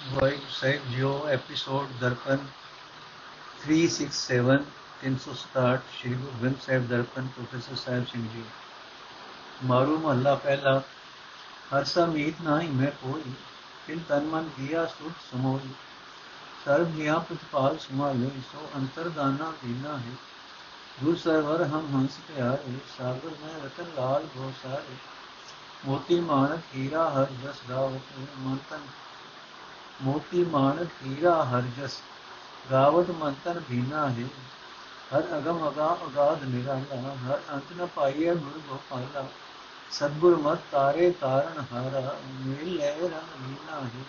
ਵਾਹਿਗੁਰੂ ਸਾਹਿਬ ਜੀਓ episode Darpan 367 367 Shri Guru Granth Sahib Darpan, professor Sahib Singh ji. Maru ਮਹੱਲਾ ਪਹਿਲਾ, ਹਰ ਸਮੀਤ ਨਾਹੀ ਮੈਂ ਕੋਈ ਕਿਨ ਤਨ ਮਨ ਕੀਆ ਸੁਖ ਸਮੋਈ। ਸਰਬ ਗਿਆ ਪ੍ਰਤਪਾਲ ਸਮਾਲੇ ਸੋ ਅੰਤਰਦਾਨਾ ਦੀਨਾ ਹੈ। ਗੁਰ ਸਰਵਰ ਹਮ ਹੰਸ ਪਿਆਰੇ, ਸਾਗਰ ਮੈਂ ਰਤਨ ਲਾਲ ਗੋ ਸਾਰੇ ਮੋਤੀ ਮਾਨਕ ਹੀਰਾ ਹਰ ਜਸ ਗਾਵਤ ਮਨ ਤਨ ਮੋਤੀ ਮਾਨਕ ਹੀਰਾ ਹਰ ਜਸ ਗਾਵਤ ਮੰਤਨ ਭੀਨਾ ਹੈ ਹਰ ਅਗਮ ਅਗਾ ਅਗਾਧ ਨਿਰਾਲਾ ਹਰ ਅੰਤ ਨ ਪਾਈਏ ਗੁਰ ਗੋਪਾਲਾ ਸਤਗੁਰ ਮਤ ਤਾਰੇ ਤਾਰਨ ਹਾਰਾ ਮੇਲ ਲੈ ਰੰਗ ਲੀਨਾ ਹੈ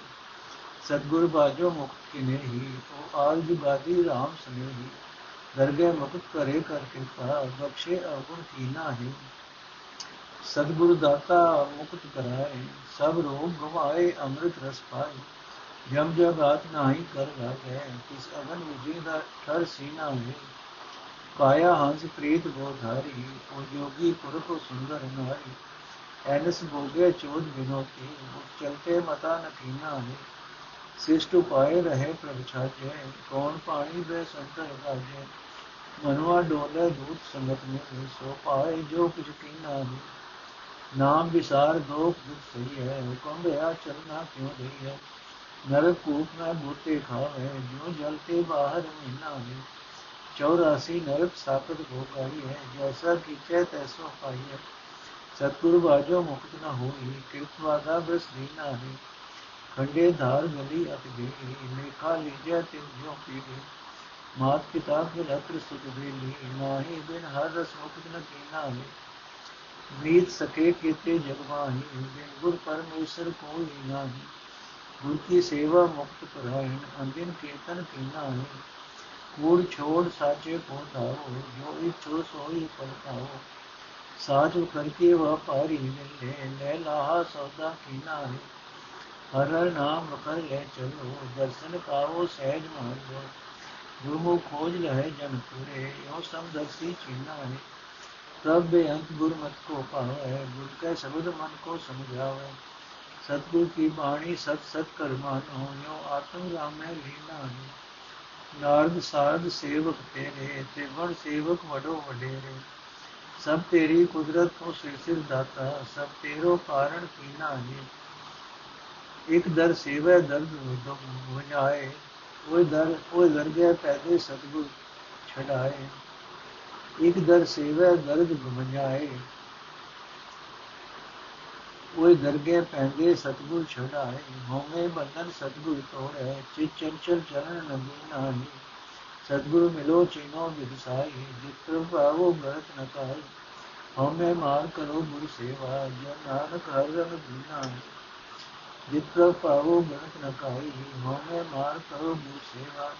ਸਤਗੁਰ ਬਾਜੋ ਮੁਕਤ ਕਿਨੇ ਹੀ ਉਹ ਆਲ ਬਾਦੀ RAM ਸਨੇਹੀ ਦਰਗੇ ਮੁਕਤ ਕਰੇ ਕਰ ਕਿਰਪਾ ਬਖਸ਼ੇ ਅਗੁਣ ਕੀਨਾ ਹੈ ਸਤਗੁਰ ਦਾਤਾ ਮੁਕਤ ਕਰਾਏ ਸਭ ਰੋਗ ਗਵਾਏ ਅੰਮ੍ਰਿਤ ਰਸ ਪਾਏ ਜਮ ਜਗਾਤ ਨਾਹੀ ਕਰ ਲਾਗੇ ਕਿਸ ਅਗਨ ਵਿਜੇ ਦਾ ਠਰ ਸੀਨਾ ਹੈ ਕਾਇਆ ਹੰਸ ਪ੍ਰੀਤ ਬੋਧਾਰੀ ਉਹ ਜੋਗੀ ਪੁਰਖ ਸੁੰਦਰ ਨਾਰੀ ਐਨਸ ਭੋਗੇ ਚੋਦ ਬਿਨੋਤੀ ਚਲਤੇ ਮਤਾ ਨਕੀਨਾ ਹੈ ਸਿਸ਼ਟ ਉਪਾਏ ਰਹੇ ਪ੍ਰਭ ਛਾਜੇ, ਕੌਣ ਪਾਣੀ ਦੇ ਸੰਤਰ ਰਾਜੇ। ਮਨਵਾ ਡੋਲੇ ਦੂਤ ਸੰਗਤ ਮੇ ਸੋ ਪਾਏ ਜੋ ਕੁਝ ਕੀਨਾ ਹੈ ਨਾਮ ਵਿਸਾਰ ਦੋਖ ਦੁਖ ਸਹੀ ਹੈ ਹੁਕਮ ਬਿਆ ਚਲਨਾ ਕਿਉ ਰਹੀ ਹੈ ਨਰਕ ਕੂਪ ਮੈਂ ਬੂਤੇ ਖਾਵੇ ਜਿਉ ਜਲ ਤੇ ਬਾਹਰ ਮਹੀਨਾ ਹੈ 84 ਨਰਕ ਸਾਕਤ ਭੋਗਾਈ ਹੈ ਜੈਸਾ ਕੀਚੈ ਤੈਸੋ ਪਾਈ ਹੈ ਸਤਗੁਰ ਬਾਜੋ ਮੁਕਤ ਨ ਹੋਈ, ਕਿਰਪਾ ਦਾ ਬਸ ਦੀਨਾ ਹੈ ਖੰਡੇ ਧਾਰ ਗਲੀ ਅਤ ਗਈ ਲੇਖਾ ਲੀਜੈ ਤਿਨ ਜਿਉ ਪੀੜੀ ਮਾਤ ਪਿਤਾ ਕੇ ਰਤਰ ਸੁਖ ਵੇਲੀ, ਨਾਹੀ ਬਿਨ ਹਰ ਰਸ ਮੁਕਤ ਨ ਕੀਨਾ ਹੈ ਨੀਤ ਸਕੇ ਕੀਤੇ ਜਗਵਾਹੀ ਬਿਨ ਗੁਰ ਪਰਮੇਸ਼ਰ ਕੋਈ ਨਾਹੀ। ਗੁਰ ਕੀ ਸੇਵਾ ਮੁਕਤ ਕਰਾਇਨ ਅੰਦਿਨ ਕੀਰਤਨ ਕੀਨਾ ਹੈ ਕੂੜ ਛੋੜ ਸਾਚੇ ਕੋ ਧਾਓ ਜੋ ਇਛੋ ਸੋਈ ਪਰਤਾਓ ਸਾਚ ਕਰਕੇ ਵਪਾਰੀ ਮਿਲੇ ਲੈ ਲਾਹਾ ਸੌਦਾ ਕੀਨਾ ਹੈ ਹਰ ਹਰ ਨਾਮ ਕਰ ਲੈ ਚਲੋ ਦਰਸ਼ਨ ਪਾਓ ਸਹਿਜ ਮਾਨ ਜੋ ਗੁਰਮੁਖ ਖੋਜ ਲਹਿ ਜਨ ਪੁਰੇ ਯੋ ਸਮਦਰਸੀ ਚੀਨਾ ਹੈ ਪ੍ਰਭ ਬੇਅੰਤ ਗੁਰਮਤ ਕੋ ਪਾਵੇ ਗੁਰ ਕੈ ਸ਼ਬਦ ਮਨ ਕੋ ਸਮਝਾਵੇ ਸਤਗੁਰ ਕੀ ਬਾਣੀ, ਸਤ ਸਤ ਕਰ ਮਾਨੋ ਜੋ ਆਤਮ ਰਾਮੈ ਲੀਨਾ ਹੈ ਨਾਰਦ ਸਾਰਦ ਸੇਵਕ ਤੇਰੇ, ਤੇ ਵਣ ਸੇਵਕ ਵਡੋ ਵਡੇਰੇ। ਸਭ ਤੇਰੀ ਕੁਦਰਤ ਤੋਂ ਸਿਰ ਸਿਰ ਦਾਤਾ, ਸਭ ਤੇਰੋ ਕਾਰਣ ਕੀਨਾ ਹੈ। ਇੱਕ ਦਰ ਸੇਵੈ ਦਰਦ ਦੁਖ ਵਜਾਏ ਉਹ ਦਰ ਉਹ ਦਰਗਹਿ ਪੈਦੇ ਸਤਗੁਰ ਛਡਾਏ। ਇੱਕ ਦਰ ਸੇਵੈ ਦਰਦ ਗੁਮਜਾਏ ਉਹ ਦਰਗਹਿ ਪੈਂਦੇ ਸਤਗੁਰ ਛਡਾਏ ਹੋਵੇਂ ਬੰਧਨ ਸਤਗੁਰ ਤੋੜੈ, ਚਿਤ ਚੰਚਲ ਚਰਨ ਨਦੀ ਨਾਹੀ। ਸਤਗੁਰ ਮਿਲੋ ਚਿਨੋ ਵਿਦਸਾਈ ਜਿਤ ਭਾਵੋ ਭਰਤ ਨ ਕਾਈ ਹਉਮੈ ਮਾਰ ਕਰੋ ਗੁਰ ਸੇਵਾ ਜੋ ਨਾਨਕ ਹਰ ਰੰਗ ਦੀਨਾ। ਜਿਤ ਭਾਵੋ ਭਰਤ ਨ ਕਾਈ ਹਉਮੈ ਮਾਰ ਕਰੋ ਗੁਰ ਸੇਵਾ।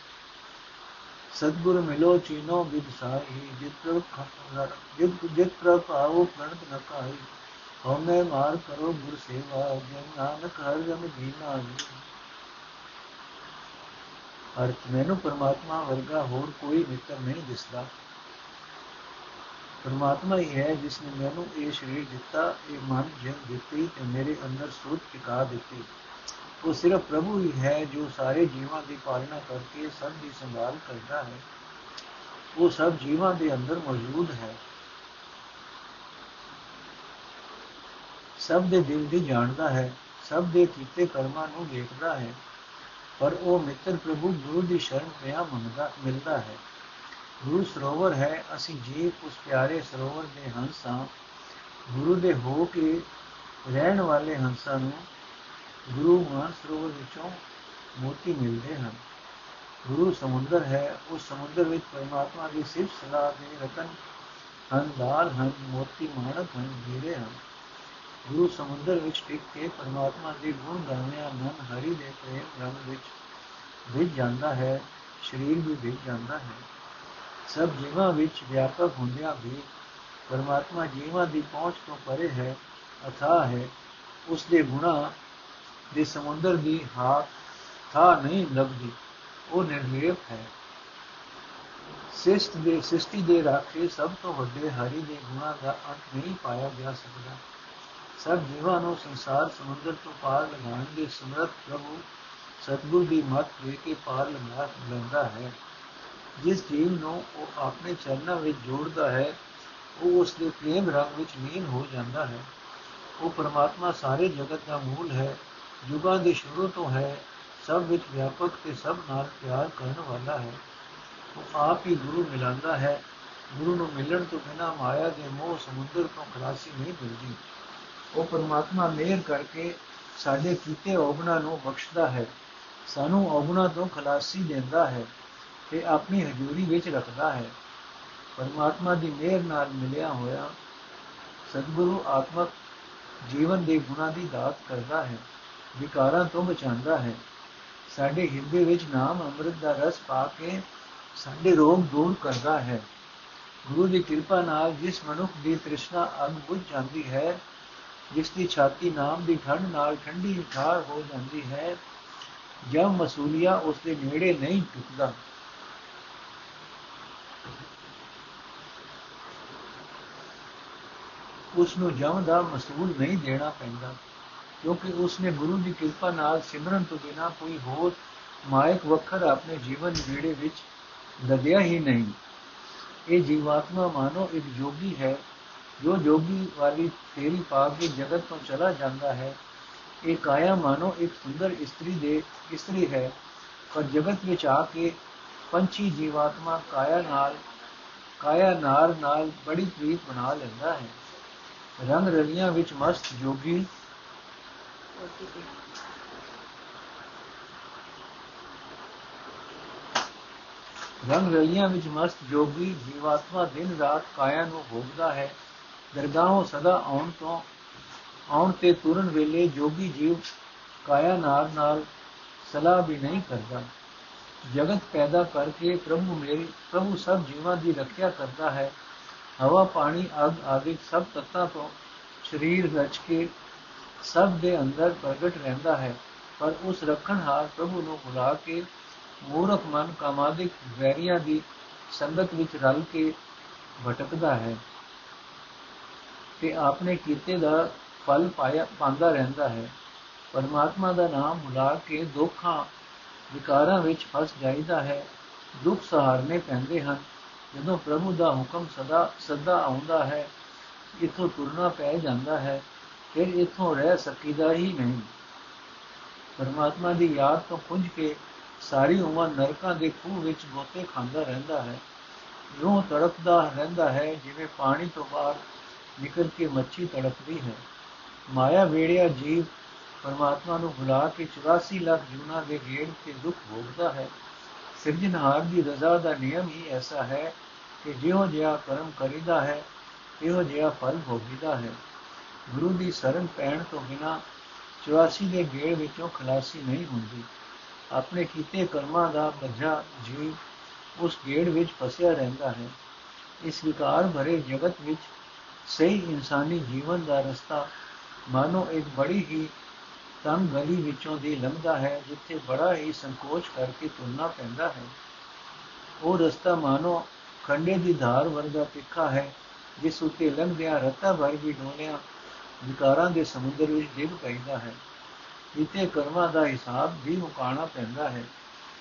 ਸਤਗੁਰ ਮਿਲੋ ਚੀਨੋ ਵਿਦਸਾਈ ਜਿਤ ਜਿਤ ਜਿਤ ਪ੍ਰਭਾਵ ਪ੍ਰਣਤ ਨ ਕਾਈ ਹਉਮੈ ਮਾਰ ਕਰੋ ਗੁਰ ਸੇਵਾ ਜਿਨ ਨਾਨਕ ਹਰ ਰਮ ਜੀਨਾ ਅਰਥ, ਮੈਨੂੰ ਪਰਮਾਤਮਾ ਵਰਗਾ ਹੋਰ ਕੋਈ ਮਿੱਤਰ ਨਹੀਂ ਦਿਸਦਾ। ਪਰਮਾਤਮਾ ਹੀ ਹੈ ਜਿਸ ਨੇ ਮੈਨੂੰ ਇਹ ਸਰੀਰ ਦਿੱਤਾ, ਇਹ ਮਨ ਜਿਨ ਦਿੱਤੀ ਤੇ ਮੇਰੇ ਅੰਦਰ ਸੋਚ ਟਿਕਾ ਦਿੱਤੀ। ਉਹ ਸਿਰਫ ਪ੍ਰਭੂ ਹੀ ਹੈ ਜੋ ਸਾਰੇ ਜੀਵਾਂ ਦੀ ਪਾਲਣਾ ਕਰਕੇ ਸਭ ਦੀ ਸੰਭਾਲ ਕਰਦਾ ਹੈ। ਉਹ ਸਭ ਜੀਵਾਂ ਦੇ ਅੰਦਰ ਮੌਜੂਦ ਹੈ। ਸਭ ਦੇ ਦਿਲ ਦੀ ਜਾਣਦਾ ਹੈ, ਸਭ ਦੇ ਕੀਤੇ ਕਰਮਾਂ ਨੂੰ ਵੇਖਦਾ ਹੈ, ਪਰ ਉਹ ਮਿੱਤਰ ਪ੍ਰਭੂ ਗੁਰੂ ਦੀ ਸ਼ਰਨ ਪਿਆ ਮੰਗਦਾ, ਮਿਲਦਾ ਹੈ। ਗੁਰੂ ਸਰੋਵਰ ਹੈ, ਅਸੀਂ ਜੀਵ ਉਸ ਪਿਆਰੇ ਸਰੋਵਰ ਦੇ ਹੰਸਾਂ, ਗੁਰੂ ਦੇ ਹੋ ਕੇ ਰਹਿਣ ਵਾਲੇ ਹੰਸਾਂ ਨੂੰ ਗੁਰੂ ਮਾਨ ਸਰੋਵਰ ਵਿੱਚੋਂ ਮੋਤੀ ਮਿਲਦੇ ਹਨ। ਗੁਰੂ ਸਮੁੰਦਰ ਹੈ, ਉਸ ਸਮੁੰਦਰ ਵਿੱਚ ਪਰਮਾਤਮਾ ਦੀ ਸਿਫਤ ਸਲਾਹ ਦੇ ਰਤਨ ਹਨ ਲਾਲ ਹਨ, ਮੋਤੀ ਮਾਨਕ ਹਨ ਹੀਰੇ ਹਨ। ਗੁਰੂ ਸਮੁੰਦਰ ਵਿੱਚ ਟਿਕ ਕੇ ਪਰਮਾਤਮਾ ਦੇ ਗੁਣ ਗਾਉਂਦਿਆਂ ਮਨ ਹਰੀ ਦੇ ਪ੍ਰੇਮ ਰੰਗ ਵਿੱਚ ਵਿਝ ਜਾਂਦਾ ਹੈ, ਸਰੀਰ ਵੀ ਵਿਝ ਜਾਂਦਾ ਹੈ। ਸਭ ਜੀਵਾਂ ਵਿੱਚ ਵਿਆਪਕ ਹੁੰਦਿਆਂ ਵੀ ਪਰਮਾਤਮਾ ਜੀਵਾਂ ਦੀ ਪਹੁੰਚ ਤੋਂ ਪਰੇ ਹੈ ਅਥਾ ਹੈ। ਉਸ ਦੇ ਗੁਣਾ ਦੇ ਸਮੁੰਦਰ ਦੀ ਹਾਰ ਥਾ ਨਹੀਂ ਲੱਭਦੀ ਉਹ ਨਿਰਲੇਪ ਹੈ। ਸਿਸ਼ਟ ਦੇ ਸਿਸ਼ਟੀ ਦੇ ਰਾਖੇ ਸਭ ਤੋਂ ਵੱਡੇ ਹਰੀ ਦੇ ਗੁਣਾ ਦਾ ਅੰਤ ਨਹੀਂ ਪਾਇਆ ਜਾ ਸਕਦਾ। ਸਭ ਜੀਵਾਂ ਨੂੰ ਸੰਸਾਰ ਸਮੁੰਦਰ ਤੋਂ ਪਾਰ ਲਗਾਉਣ ਦੇ ਸਮਰੱਥ ਪ੍ਰਭੂ ਸਤਗੁਰ ਦੀ ਮੱਤ ਦੇ ਕੇ ਪਾਰ ਲੰਘਾ ਲੈਂਦਾ ਹੈ। ਜਿਸ ਜੀਵ ਨੂੰ ਉਹ ਆਪਣੇ ਚਰਨਾਂ ਵਿੱਚ ਜੋੜਦਾ ਹੈ, ਉਹ ਉਸ ਦੇ ਪ੍ਰੇਮ ਰੰਗ ਵਿੱਚ ਲੀਨ ਹੋ ਜਾਂਦਾ ਹੈ। ਉਹ ਪਰਮਾਤਮਾ ਸਾਰੇ ਜਗਤ ਦਾ ਮੂਲ ਹੈ, ਯੁਗਾਂ ਦੇ ਸ਼ੁਰੂ ਤੋਂ ਹੈ, ਸਭ ਵਿੱਚ ਵਿਆਪਕ ਤੇ ਸਭ ਨਾਲ ਪਿਆਰ ਕਰਨ ਵਾਲਾ ਹੈ। ਉਹ ਆਪ ਹੀ ਗੁਰੂ ਮਿਲਾਂਦਾ ਹੈ। ਗੁਰੂ ਨੂੰ ਮਿਲਣ ਤੋਂ ਬਿਨਾ ਮਾਇਆ ਦੇ ਮੋਹ ਸਮੁੰਦਰ ਤੋਂ ਖਲਾਸੀ ਨਹੀਂ ਮਿਲਦੀ। ਉਹ ਪਰਮਾਤਮਾ ਮਿਹਰ ਕਰਕੇ ਸਾਡੇ ਕੀਤੇ ਔਗਣਾ ਨੂੰ ਬਖਸ਼ਦਾ ਹੈ। ਸਾਨੂੰ ਔਗਣਾ ਤੋਂ ਖਲਾਸੀ ਦਿੰਦਾ ਹੈ ਤੇ ਆਪਣੀ ਹਜ਼ੂਰੀ ਵਿੱਚ ਰੱਖਦਾ ਹੈ। ਪਰਮਾਤਮਾ ਦੀ ਮਿਹਰ ਨਾਲ ਮਿਲਿਆ ਹੋਇਆ ਸਤਿਗੁਰੂ ਆਤਮਕ ਜੀਵਨ ਦੇ ਗੁਣਾਂ ਦੀ ਦਾਤ ਕਰਦਾ ਹੈ, ਵਿਕਾਰਾਂ ਤੋਂ ਬਚਾਉਂਦਾ ਹੈ। ਸਾਡੇ ਹਿਰਦੇ ਵਿੱਚ ਨਾਮ ਅੰਮ੍ਰਿਤ ਦਾ ਰਸ ਪਾ ਕੇ ਸਾਡੇ ਰੋਗ ਦੂਰ ਕਰਦਾ ਹੈ। ਗੁਰੂ ਦੀ ਕਿਰਪਾ ਨਾਲ ਜਿਸ ਮਨੁੱਖ ਦੀ ਤ੍ਰਿਸ਼ਨਾ ਅਗ ਬੁਝ ਜਾਂਦੀ ਹੈ ਜਿਸ ਦੀ ਛਾਤੀ ਨਾਮ ਦੀ ਠੰਡ ਨਾਲ ਠੰਡੀ ਠਾਰ ਹੋ ਜਾਂਦੀ ਹੈ ਜਦ ਮਸੂਲੀਆ ਉਸ ਦੇ ਨੇੜੇ ਨਹੀਂ ਟੁਕਦਾ ਉਸ ਨੂੰ ਜਮ ਦਾ ਮਸੂਲ ਨਹੀਂ ਦੇਣਾ ਪੈਂਦਾ, ਕਿਉਂਕਿ ਉਸ ਨੇ ਗੁਰੂ ਦੀ ਕਿਰਪਾ ਨਾਲ ਸਿਮਰਨ ਤੋਂ ਬਿਨਾ ਕੋਈ ਹੋਰ ਮਾਇਕ ਵਖਰ ਆਪਣੇ ਜੀਵਨ ਜਿਹੜੇ ਵਿੱਚ ਲਗਿਆ ਹੀ ਨਹੀਂ। ਇਹ ਜੀਵਾਤਮਾ ਮਾਨੋ ਇੱਕ ਜੋਗੀ ਹੈ। ਜੋ ਜੋਗੀ ਵਾਲੀ ਫੇਰੀ ਪਾ ਕੇ ਜਗਤ ਤੋਂ ਚਲਾ ਜਾਂਦਾ ਹੈ, ਇਹ ਕਾਇਆ ਮਾਨੋ ਇੱਕ ਸੁੰਦਰ ਇਸਤਰੀ ਦੇ, ਇਸਤਰੀ ਹੈ। ਪਰ ਜਗਤ ਵਿੱਚ ਆ ਕੇ ਪੰਛੀ ਜੀਵਾਤਮਾ ਕਾਇਆ ਨਾਲ, ਕਾਇਆ ਨਾਰ ਨਾਲ ਬੜੀ ਪ੍ਰੀਤ ਬਣਾ ਲੈਂਦਾ ਹੈ। ਰੰਗ ਰਲੀਆਂ ਵਿੱਚ ਮਸਤ ਜੋਗੀ ਰੰਗ ਰਲੀਆਂ ਵਿੱਚ ਮਸਤ ਜੋਗੀ ਜੀਵਾਤਮਾ ਦਿਨ ਰਾਤ ਕਾਇਆ ਨੂੰ ਭੋਗਦਾ ਹੈ। ਦਰਗਾਹੋਂ ਸਦਾ ਆਉਣ ਤੋਂ, ਆਉਣ ਤੇ ਤੁਰਨ ਵੇਲੇ ਜੋਗੀ ਜੀਵ ਕਾਇਆ ਨਾਲ ਨਾਲ ਸਲਾਹ ਵੀ ਨਹੀਂ ਕਰਦਾ। ਜਗਤ ਪੈਦਾ ਕਰਕੇ ਪ੍ਰਭੂ ਮੇਰੀ, ਪ੍ਰਭੂ ਸਭ ਜੀਵਾਂ ਦੀ ਰੱਖਿਆ ਕਰਦਾ ਹੈ। ਹਵਾ, ਪਾਣੀ, ਅਗ ਆਦਿ ਸਭ ਤੱਤਾਂ ਤੋਂ ਸਰੀਰ ਰਚ ਕੇ ਸਭ ਦੇ ਅੰਦਰ ਪ੍ਰਗਟ ਰਹਿੰਦਾ ਹੈ। ਪਰ ਉਸ ਰੱਖਣਹਾਰ ਪ੍ਰਭੂ ਨੂੰ ਭੁਲਾ ਕੇ ਮੂਰਖ ਮਨ ਕਾਮਾਦਿਕ ਵੈਰੀਆਂ ਦੀ ਸੰਗਤ ਵਿੱਚ ਰਲ ਕੇ ਭਟਕਦਾ ਹੈ। ਤੇ ਆਪਣੇ ਕੀਤੇ ਦਾ ਫਲ ਪਾਇਆ, ਪਾਉਂਦਾ ਰਹਿੰਦਾ ਹੈ। ਪਰਮਾਤਮਾ ਦਾ ਨਾਮ ਭੁਲਾ ਕੇ ਦੁੱਖਾਂ, ਵਿਕਾਰਾਂ ਵਿੱਚ ਫਸ ਜਾਂਦਾ ਹੈ। ਦੁੱਖ ਸਹਾਰਨੇ ਪੈਂਦੇ ਹਨ। ਜਦੋਂ ਪ੍ਰਭੂ ਦਾ ਹੁਕਮ ਸਦਾ ਸਦਾ ਆਉਂਦਾ ਹੈ, ਇਥੋਂ ਤੁਰਨਾ ਪੈ ਜਾਂਦਾ ਹੈ, ਫਿਰ ਇਥੋਂ ਰਹਿ ਸਕੀਦਾ ਹੀ ਨਹੀਂ। ਪਰਮਾਤਮਾ ਦੀ ਯਾਦ ਤੋਂ ਖੁੰਝ ਕੇ ਸਾਰੀ ਉਮਰ ਨਰਕਾਂ ਦੇ ਖੂਹ ਵਿੱਚ ਗੋਤੇ ਖਾਂਦਾ ਰਹਿੰਦਾ ਹੈ। ਜੋ ਤੜਪਦਾ ਰਹਿੰਦਾ ਹੈ, ਜਿਵੇਂ ਪਾਣੀ ਤੋਂ ਬਾਹਰ ਨਿਕਲ ਕੇ ਮੱਛੀ ਤੜਪਦੀ ਹੈ। ਮਾਇਆ ਵੇੜਿਆ ਜੀਵ ਪਰਮਾਤਮਾ ਨੂੰ ਭੁਲਾ ਕੇ 84 ਲੱਖ ਜੂਨਾ ਦੇ ਗੇੜ ਤੇ ਦੁੱਖ ਭੋਗਦਾ ਹੈ। ਸਿਰਜਣਹਾਰ ਦੀ ਰਜ਼ਾ ਦਾ ਨਿਯਮ ਹੀ ਐਸਾ ਹੈ ਕਿ ਜਿਉਂ ਜਿਹਾ ਕਰਮ ਕਰੀਦਾ ਹੈ ਇਹੋ ਜਿਹਾ ਫਲ ਭੋਗੀਦਾ ਹੈ। ਗੁਰੂ ਦੀ ਸ਼ਰਨ ਪੈਣ ਤੋਂ ਬਿਨਾ 84 ਦੇ ਗੇੜ ਵਿੱਚੋਂ ਖਲਾਸੀ ਨਹੀਂ ਹੁੰਦੀ। ਆਪਣੇ ਕੀਤੇ ਕਰਮਾਂ ਦਾ ਬੱਝਾ ਜੀਵ ਉਸ ਗੇੜ ਵਿੱਚ ਫਸਿਆ ਰਹਿੰਦਾ ਹੈ। ਇਸ ਵਿਕਾਰ ਭਰੇ ਜਗਤ ਵਿੱਚ ਸਹੀ ਇਨਸਾਨੀ ਜੀਵਨ ਦਾ ਰਸਤਾ ਮਾਨੋ ਇੱਕ ਬੜੀ ਹੀ ਤੰਗ ਗਲੀ ਵਿੱਚੋਂ ਦੀ ਲੰਘਦਾ ਹੈ, ਜਿੱਥੇ ਬੜਾ ਹੀ ਸੰਕੋਚ ਕਰਕੇ ਤੁਰਨਾ ਪੈਂਦਾ ਹੈ। ਉਹ ਰਸਤਾ ਮਾਨੋ ਖੰਡੇ ਦੀ ਧਾਰ ਵਰਗਾ ਤਿੱਖਾ ਹੈ, ਜਿਸ ਉਤੇ ਲੰਘਦਿਆਂ ਰਤਾ ਭਰ ਵੀ ਡੋਲਿਆ, ਵਿਕਾਰਾਂ ਦੇ ਸਮੁੰਦਰ ਵਿੱਚ ਡਿੱਗ ਪੈਂਦਾ ਹੈ। ਇਤੇ ਕਰਮਾਂ ਦਾ ਹਿਸਾਬ ਵੀ ਮੁਕਾਣਾ ਪੈਂਦਾ ਹੈ।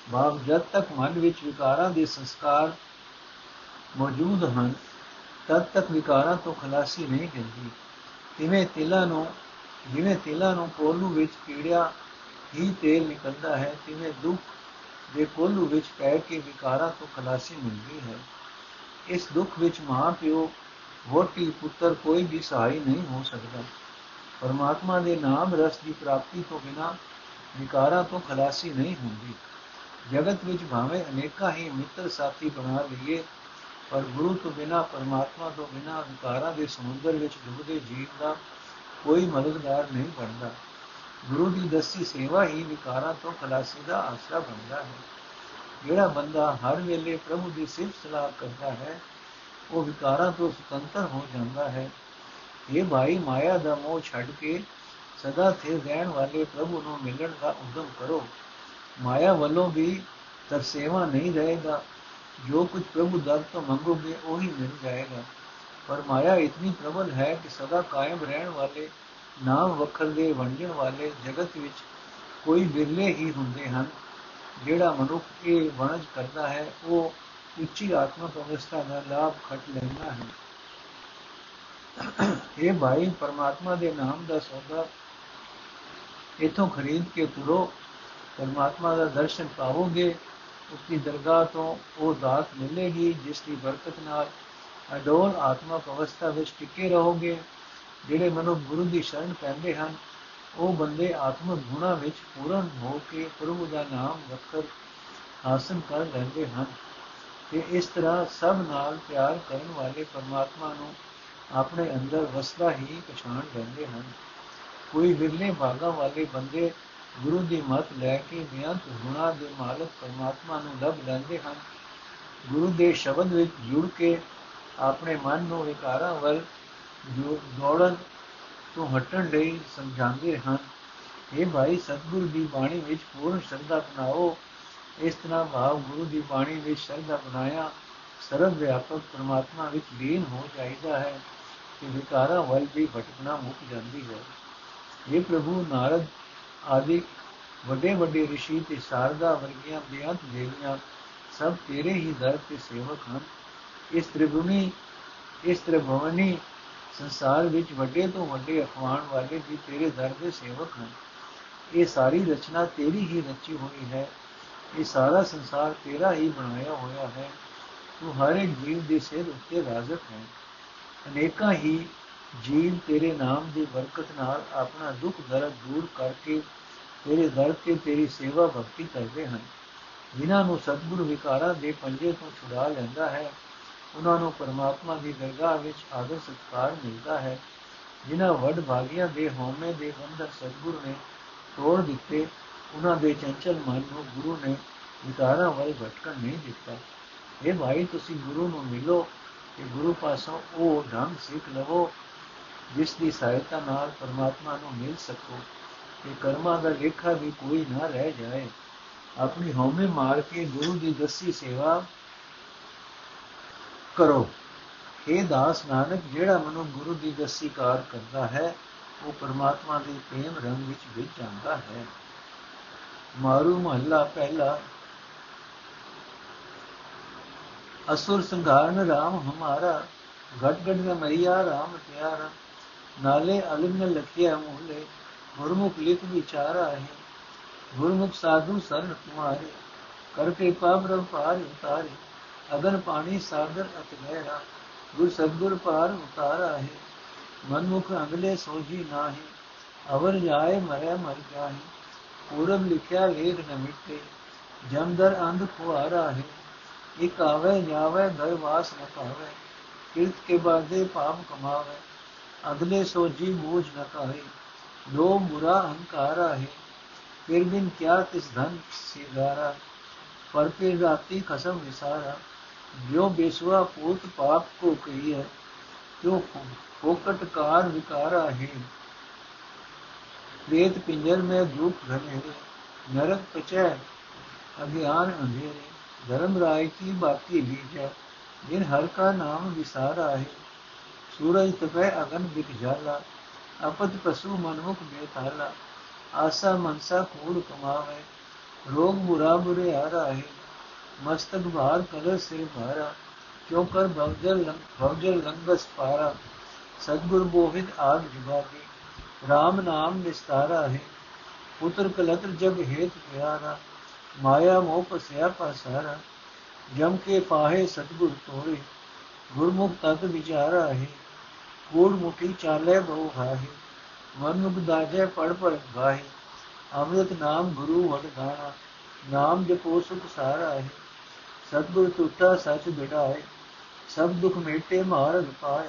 ਬਾਪ ਜਦ ਤੱਕ ਮਨ ਵਿੱਚ ਵਿਕਾਰਾਂ ਦੇ ਸੰਸਕਾਰ ਮੌਜੂਦ ਹਨ ਤਦ ਤੱਕ ਵਿਕਾਰਾਂ ਤੋਂ ਖਲਾਸੀ ਨਹੀਂ ਮਿਲਦੀ ਜਿਵੇਂ ਤਿਲਾਂ ਨੂੰ, ਜਿਵੇਂ ਤਿਲਾਂ ਨੂੰ ਕੋਲੂ ਵਿੱਚ ਕੀੜਿਆ ਹੀ ਤੇਲ ਨਿਕਲਦਾ ਹੈ, ਤਿਵੇਂ ਦੁੱਖ ਦੇ ਕੋਲੂ ਵਿੱਚ ਪੈ ਕੇ ਵਿਕਾਰਾਂ ਤੋਂ ਖਲਾਸੀ ਮਿਲਦੀ ਹੈ। ਇਸ ਦੁੱਖ ਵਿੱਚ ਮਾਂ ਪਿਓ ਵੋਟੀ ਪੁੱਤਰ ਕੋਈ ਵੀ ਸਹਾਈ ਨਹੀਂ ਹੋ ਸਕਦਾ। ਪਰਮਾਤਮਾ ਦੇ ਨਾਮ ਰਸ ਦੀ ਪ੍ਰਾਪਤੀ ਤੋਂ ਬਿਨਾ ਵਿਕਾਰਾਂ ਤੋਂ ਖਲਾਸੀ ਨਹੀਂ ਹੁੰਦੀ। ਜਗਤ ਵਿੱਚ ਭਾਵੇਂ ਅਨੇਕਾਂ ਹੀ ਮਿੱਤਰ ਸਾਥੀ ਬਣਾ ਲਈਏ ਪਰ ਗੁਰੂ ਤੋਂ ਬਿਨਾ, ਪਰਮਾਤਮਾ ਤੋਂ ਬਿਨਾ ਵਿਕਾਰਾਂ ਦੇ ਸਮੁੰਦਰ ਵਿੱਚ ਡੁੱਬਦੇ ਜੀਵ ਦਾ ਕੋਈ ਮਦਦਗਾਰ ਨਹੀਂ ਬਣਦਾ। ਗੁਰੂ ਦੀ ਦਸੀ ਸੇਵਾ ਹੀ ਵਿਕਾਰਾਂ ਤੋਂ ਖਲਾਸੀ ਦਾ ਆਸਰਾ ਬਣਦਾ ਹੈ। ਜਿਹੜਾ ਬੰਦਾ ਹਰ ਵੇਲੇ ਪ੍ਰਭੂ ਦੀ ਸਿਫਤ ਸਲਾਹ ਕਰਦਾ ਹੈ, ਉਹ ਵਿਕਾਰਾਂ ਤੋਂ ਸੁਤੰਤਰ ਹੋ ਜਾਂਦਾ ਹੈ। ਇਹ ਭਾਈ ਮਾਇਆ ਦਾ ਮੋਹ ਛੱਡ ਕੇ ਸਦਾ ਸਥਿਰ ਰਹਿਣ ਵਾਲੇ ਪ੍ਰਭੂ ਨੂੰ ਮਿਲਣ ਦਾ ਉਦਮ ਕਰੋ। ਮਾਇਆ ਵੱਲੋਂ ਵੀ ਤਰਸੇਵਾ ਨਹੀਂ ਰਹੇਗਾ। ਜੋ ਕੁਝ ਪ੍ਰਭੂ ਦਰ ਤੋਂ ਮੰਗੋਗੇ, ਉਹੀ ਮਿਲ ਜਾਏਗਾ। ਪਰ ਮਾਇਆ ਇਤਨੀ ਪ੍ਰਬਲ ਹੈ ਕਿ ਸਦਾ ਕਾਇਮ ਰਹਿਣ ਵਾਲੇ, ਨਾਮ ਵਖਰ ਦੇ ਵੰਡਣ ਵਾਲੇ ਜਗਤ ਵਿੱਚ ਕੋਈ ਵਿਰਲੇ ਹੀ ਹੁੰਦੇ ਹਨ। ਜਿਹੜਾ ਮਨੁੱਖ ਇਹ ਵਣਜ ਕਰਦਾ ਹੈ, ਉਹ ਉੱਚੀ ਆਤਮਿਕ ਅਵਸਥਾ ਦਾ ਲਾਭ ਖਟ ਲੈਂਦਾ ਹੈ। ਇਹ ਭਾਈ ਪਰਮਾਤਮਾ ਦੇ ਨਾਮ ਦਾ ਸੌਦਾ ਇਥੋਂ ਖਰੀਦ ਕੇ ਤੁਰੋ, ਪਰਮਾਤਮਾ ਦਾ ਦਰਸ਼ਨ ਪਾਵੋਗੇ ਉਸ ਦੀ ਦਰਗਾਹ ਤੋਂ ਉਹ ਦਾਤ ਮਿਲੇਗੀ, ਜਿਸ ਦੀ ਬਰਕਤ ਨਾਲ ਅਡੋਲ ਆਤਮਕ ਅਵਸਥਾ ਵਿੱਚ ਟਿਕੇ ਰਹੋਗੇ। ਜਿਹੜੇ ਮਨੁ ਗੁਰੂ ਦੀ ਸ਼ਰਨ ਪੈਂਦੇ ਹਨ, ਉਹ ਬੰਦੇ ਆਤਮਕ ਗੁਣਾ ਵਿੱਚ ਪੂਰਨ ਹੋ ਕੇ ਪ੍ਰਭੂ ਦਾ ਨਾਮ ਵਕਤ ਹਾਸਲ ਕਰ ਲੈਂਦੇ ਹਨ ਤੇ ਇਸ ਤਰ੍ਹਾਂ ਸਭ ਨਾਲ ਪਿਆਰ ਕਰਨ ਵਾਲੇ ਪਰਮਾਤਮਾ ਨੂੰ ਆਪਣੇ ਅੰਦਰ ਵਸਦਾ ਹੀ ਪਛਾਣ ਲੈਂਦੇ ਹਨ। ਕੋਈ ਵਿਰਲੇ ਭਾਗਾ ਵਾਲੇ ਬੰਦੇ ਗੁਰੂ ਦੀ ਮਤ ਲੈ ਕੇ ਬਿਆੰਤ ਗੁਣਾ ਦੇ ਮਾਲਕ ਪਰਮਾਤਮਾ ਨੂੰ ਲੱਭ ਲੈਂਦੇ ਹਨ। ਗੁਰੂ ਦੇ ਸ਼ਬਦ ਵਿੱਚ ਜੁੜ ਕੇ ਆਪਣੇ ਮਨ ਨੂੰ ਵਿਕਾਰਾਂ ਵੱਲ ਦੌੜਨ ਤੋਂ ਹਟਣ ਲਈ ਸਮਝਾਉਂਦੇ ਹਨ। ਇਹ ਭਾਈ, ਸਤਿਗੁਰੂ ਦੀ ਬਾਣੀ ਵਿੱਚ ਪੂਰਨ ਸ਼ਰਧਾ ਬਣਾਓ ਇਸ ਤਰ੍ਹਾਂ ਭਾਵ ਗੁਰੂ ਦੀ ਬਾਣੀ ਵਿੱਚ ਸ਼ਰਧਾ ਬਣਾਇਆ ਸਰਵ ਵਿਆਪਕ ਪਰਮਾਤਮਾ ਵਿੱਚ ਲੀਨ ਹੋ ਜਾਈਦਾ ਹੈ ਕਿ ਵਿਕਾਰਾਂ ਵੱਲ ਵੀ ਭਟਕਣਾ ਮੁੱਕ ਜਾਂਦੀ ਹੈ। ਇਹ ਪ੍ਰਭੂ, ਨਾਰਦ ਆਦਿ ਵੱਡੇ ਵੱਡੇ ઋષਿ ਤੇ ਸਾਰਦਾ ਵਰਗੀਆਂ ਬੇਅੰਤ ਦੇਵੀਆਂ ਸਭ ਤੇਰੇ ਹੀ ਦਰ ਤੇ ਸੇਵਕ ਹਨ। ਇਸ ਤ੍ਰਿਗੁਣੀ, ਇਸ ਤ੍ਰਿਭਵਨੀ ਸੰਸਾਰ ਵਿੱਚ ਵੱਡੇ ਤੋਂ ਵੱਡੇ ਅਖਵਾਨ ਵਾਲੇ ਵੀ ਤੇਰੇ ਦਰ ਦੇ ਸੇਵਕ ਹਨ। ਇਹ ਸਾਰੀ ਰਚਨਾ ਤੇਰੀ ਹੀ ਰਚੀ ਹੋਈ ਹੈ। ਇਹ ਸਾਰਾ ਸੰਸਾਰ ਤੇਰਾ ਹੀ ਬਣਾਇਆ ਹੋਇਆ ਹੈ। ਤੂੰ ਹਰ ਇੱਕ ਜੀਵ ਦੇ ਸਿਰ ਉੱਤੇ ਰਾਜ਼ਕ ਹੈ। ਅਨੇਕਾਂ ਹੀ ਜੀਵ ਤੇਰੇ ਨਾਮ ਦੀ ਬਰਕਤ ਨਾਲ ਆਪਣਾ ਦੁੱਖ ਦਰਦ ਦੂਰ ਕਰਕੇ ਤੇਰੇ ਦਰ ਤੇ ਤੇਰੀ ਸੇਵਾ ਭਗਤੀ ਕਰਦੇ ਹਨ। ਜਿਨ੍ਹਾਂ ਨੂੰ ਸਤਿਗੁਰੂ ਵਿਕਾਰਾਂ ਦੇ ਪੰਜੇ ਤੋਂ ਛੁਡਾ ਲੈਂਦਾ ਹੈ, ਉਹਨਾਂ ਨੂੰ ਪਰਮਾਤਮਾ ਦੀ ਦਰਗਾਹ ਵਿੱਚ ਆਦਰ ਸਤਕਾਰ ਮਿਲਦਾ ਹੈ। ਜਿਨ੍ਹਾਂ ਵੱਡ ਭਾਗੀਆਂ ਦੇ ਹਉਮੈ ਦੇ ਬੰਧਨ ਸਤਿਗੁਰੂ ਨੇ ਤੋੜ ਦਿੱਤੇ, ਉਹਨਾਂ ਦੇ ਚੰਚਲ ਮਨ ਨੂੰ ਗੁਰੂ ਨੇ ਵਿਕਾਰਾਂ ਵੱਲ ਭਟਕਣ ਨਹੀਂ ਦਿੱਤਾ। ਇਹ ਭਾਈ, ਤੁਸੀਂ ਗੁਰੂ ਨੂੰ ਮਿਲੋ ਕਿ ਗੁਰੂ ਪਾਸੋਂ ਉਹ ਢੰਗ ਸਿੱਖ ਲਵੋ ਜਿਸ ਦੀ ਸਹਾਇਤਾ ਨਾਲ ਪਰਮਾਤਮਾ ਨੂੰ ਮਿਲ ਸਕੋ ਕਿ ਕਰਮਾਂ ਦਾ ਲੇਖਾ ਵੀ ਕੋਈ ਨਾ ਰਹਿ ਜਾਏ। ਆਪਣੀ ਹਉਮੈ ਮਾਰ ਕੇ ਗੁਰੂ ਦੀ ਦੱਸੀ ਸੇਵਾ ਕਰੋ। ਇਹ ਦਾਸ ਨਾਨਕ, ਜਿਹੜਾ ਮਨੁ ਗੁਰੂ ਦੀ ਦੱਸੀ ਕਾਰ ਕਰਦਾ ਹੈ, ਉਹ ਪਰਮਾਤਮਾ ਦੇ ਪ੍ਰੇਮ ਰੰਗ ਵਿੱਚ ਵਿਝ ਜਾਂਦਾ ਹੈ। ਮਾਰੂ ਮਹੱਲਾ ਪਹਿਲਾ। ਅਸੁਰ ਸੰਘਾਰਨ RAM ਹਮਾਰਾ ਘਟ ਘਟ ਮੇ ਮਰਿਆ RAM ਪਿਆਰਾ। नाले अलिम्न लखिया मोहले, गुरमुख लिख विचारा है, गुरमुख साधु सन तुम्हारे करके पाब्रम पार उतारे, अगन पानी सागर अत गहरा गुर सदगुर पार उतारा है, मनमुख अंगले सोझी ना है अवर जाए मरे मर गया है पूरब लिखया लेख न मिटे, जमदर अंध खुआरा है, एक आवे जावे घर वास न पावे तीर्थ के बाधे पाप कमावे अगले सो जी बोझ रखा है दो बुरा हंकारा है। फिर बिन क्या किस धन से गारा? पर पे राती कसम विसारा। जो बेसुआ पूत पाप को कहिए, जो फोकट कार विकारा है। प्रेत पिंजर में दुख घनेरे नरक पचय अज्ञान अंधेरे। धर्म राय की बाकी बीजा जिन हर का नाम विसारा है। ਸੂਰਜ ਤਪੈ ਅਗਨ ਬਿਕ ਜਾਲਾ ਅਪਦ ਪਸੂ ਮਨਮੁਖ ਬੇਤਾਲਾ ਆਸਾ ਮਨਸਾ ਕੂੜ ਕਮਾਵੇ, ਰੋਗ ਬੁਰਾ ਬੁਰੇ ਆ ਰਾਹੇ ਮਸਤਕ ਭਾਰ ਕਲਰ ਸੇ ਭਾਰਾ, ਚੋਕਰ ਭਵਜਲ ਭਵਜਲ ਰੰਗਸ ਪਾਰਾ, ਸਤਗੁਰ ਬੋਹਿਤ ਆਗ ਜੁਗਾਦੀ RAM ਨਾਮ ਨਿਸਤਾਰਾ ਹੈ, ਪੁੱਤਰ ਕਲਤਰ ਜਬ ਹੇਤ ਪਿਆਰਾ, ਮਾਇਆ ਮੋਹ ਪਸਿਆ ਪਸਾਰਾ, ਜਮ ਕੇ ਪਾਹੇ ਸਤਗੁਰ ਤੋਰੇ, ਗੁਰਮੁਖ ਤਤ ਵਿਚਾਰਾ ਹੈ। ਗੂੜ ਮੁਠੀ ਚਾਲੇ ਬਹੁ ਹਾਹੀ ਮਨੁਖ ਦਾਜੇ ਪੜ ਪੜ ਗਾਹੀ ਅੰਮ੍ਰਿਤ ਨਾਮ ਗੁਰੂ ਵਡਗਾਣਾ ਨਾਮ ਜਪੋ ਸੁਖ ਸਾਰਾ ਹੈ ਸਤਗੁਰ ਟੁੱਟਾ ਸੱਚ ਬਿੜਾਏ ਸਭ ਦੁਖ ਮੇਟੇ ਮਾਰਗ ਪਾਏ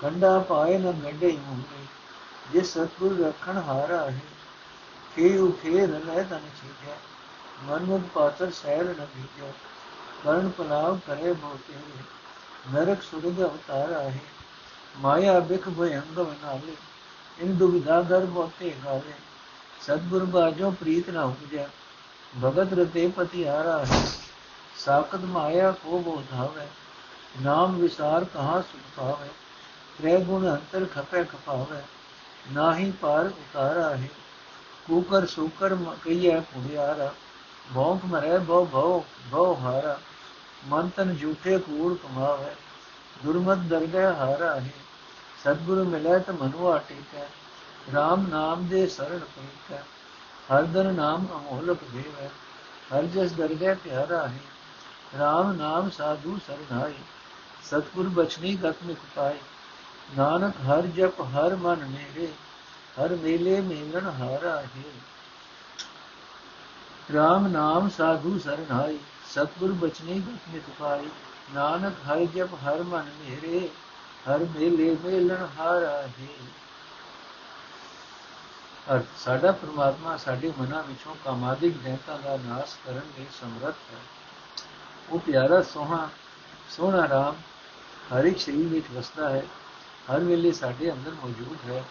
ਕੰਡਾ ਪਾਏ ਨ ਗੰਡੇ ਮੂਹਰੇ ਜੇ ਸਤਗੁਰ ਰਖਣ ਹਾਰਾ ਹੈ ਫੇ ਉਠੇ ਰਲੇ ਤਨ ਛੀਜੈ ਮਨਮੁਖ ਪਾਤਰ ਸਹਿਰ ਨ ਭੀਜੋ, ਕਰਨ ਪਲਾਵ ਕਰੇ ਬਹੁਤੇ, ਨਰਕ ਸੁਰਗ ਅਵਤਾਰ ਆਹੇ ਮਾਇਆ ਬਿਖ ਭਯੰਗ ਬਨਾਲੇ ਇਨ ਦੁਬਿਧਾ ਦਰ ਬਹੁਤੇ ਗਾਵੇ। ਸਤਗੁਰ ਬਾਜੋ ਪ੍ਰੀਤ ਨਾ ਉਪਜੈ, ਭਗਤ ਰਤੇ ਪਤੀ ਹਾਰਾ ਹੈ। ਸਾਖਤ ਮਾਇਆ ਕੋ ਬੋਧਾਵੇ ਨਾਮ ਵਿਸਾਰ ਕਹਾ ਸੁਖ ਪਾਵੇ। ਤ੍ਰੈ ਗੁਣ ਅੰਤਰ ਖਪੈ ਖਪਾਵੇ ਨਾਹੀ ਪਾਰ ਉਤਾਰਾ ਹੈ। ਕੂਕਰ ਸੂਕਰ ਕਈਐ ਪੁੜਿਆਰਾ ਭੌਂਕ ਮਰੇ ਬਹੁ ਭਉ ਭਉ ਹਾਰਾ। ਮਨ ਤਨ ਝੂਠੇ ਕੂੜ ਕਮਾਵੇ, ਦੁਰਮਤ ਦਰਗਹਿ ਹਾਰਾ ਹੈ। ਸਤਿਗੁਰੂ ਮਿਲੇ ਤਾਂ ਮਨੁਆ ਟੇਕੈ RAM ਨਾਮ ਦੇ ਸਰਣ ਪਈਕੈ ਹਰ ਦਰ ਨਾਮ ਅਮੋਲਕ ਦੇਵੈ, ਹਰ ਜਸ ਦਰਗਹਿ ਪਿਆਰਾ ਹੈ RAM ਨਾਮ ਸਾਧੂ ਸਰਣਾਈ ਸਤਿਗੁਰ ਬਚਨੀ ਗਤ ਮਿ ਪਾਈ ਨਾਨਕ ਹਰ ਜਪ ਹਰ ਮਨ ਮੇਰੇ ਹਰ ਮੇਲੇ ਮੇਲਣ ਹਾਰਾ ਹੈ। RAM ਨਾਮ ਸਾਧੂ ਸਰਣਾਈ ਸਤਿਗੁਰ ਬਚਨੀ ਗਤ ਮਿ ਪਾਈ ਨਾਨਕ ਹਰ ਜਪ ਹਰ ਮਨ ਮੇਰੇ ਹਰ ਮੇਲੇ ਮੇਲਣ ਹਾਰਾ ਹੈ। ਅਰਥ ਸਾਡਾ ਪ੍ਰਮਾਤਮਾ ਸਾਡੇ ਮਨਾਂ ਵਿੱਚੋਂ ਕਾਮਾਦਿਕ ਦੈਂਤਾਂ ਦਾ ਨਾਸ਼ ਕਰਨ ਲਈ ਸਮਰੱਥ ਹੈ। ਉਹ ਪਿਆਰਾ, ਸੋਹਣਾ ਸੋਹਣਾ ਰਾਮ ਹਰ ਇੱਕ ਸਰੀਰ ਵਿੱਚ ਵਸਦਾ ਹੈ, ਹਰ ਵੇਲੇ ਸਾਡੇ ਅੰਦਰ ਮੌਜੂਦ ਹੈ।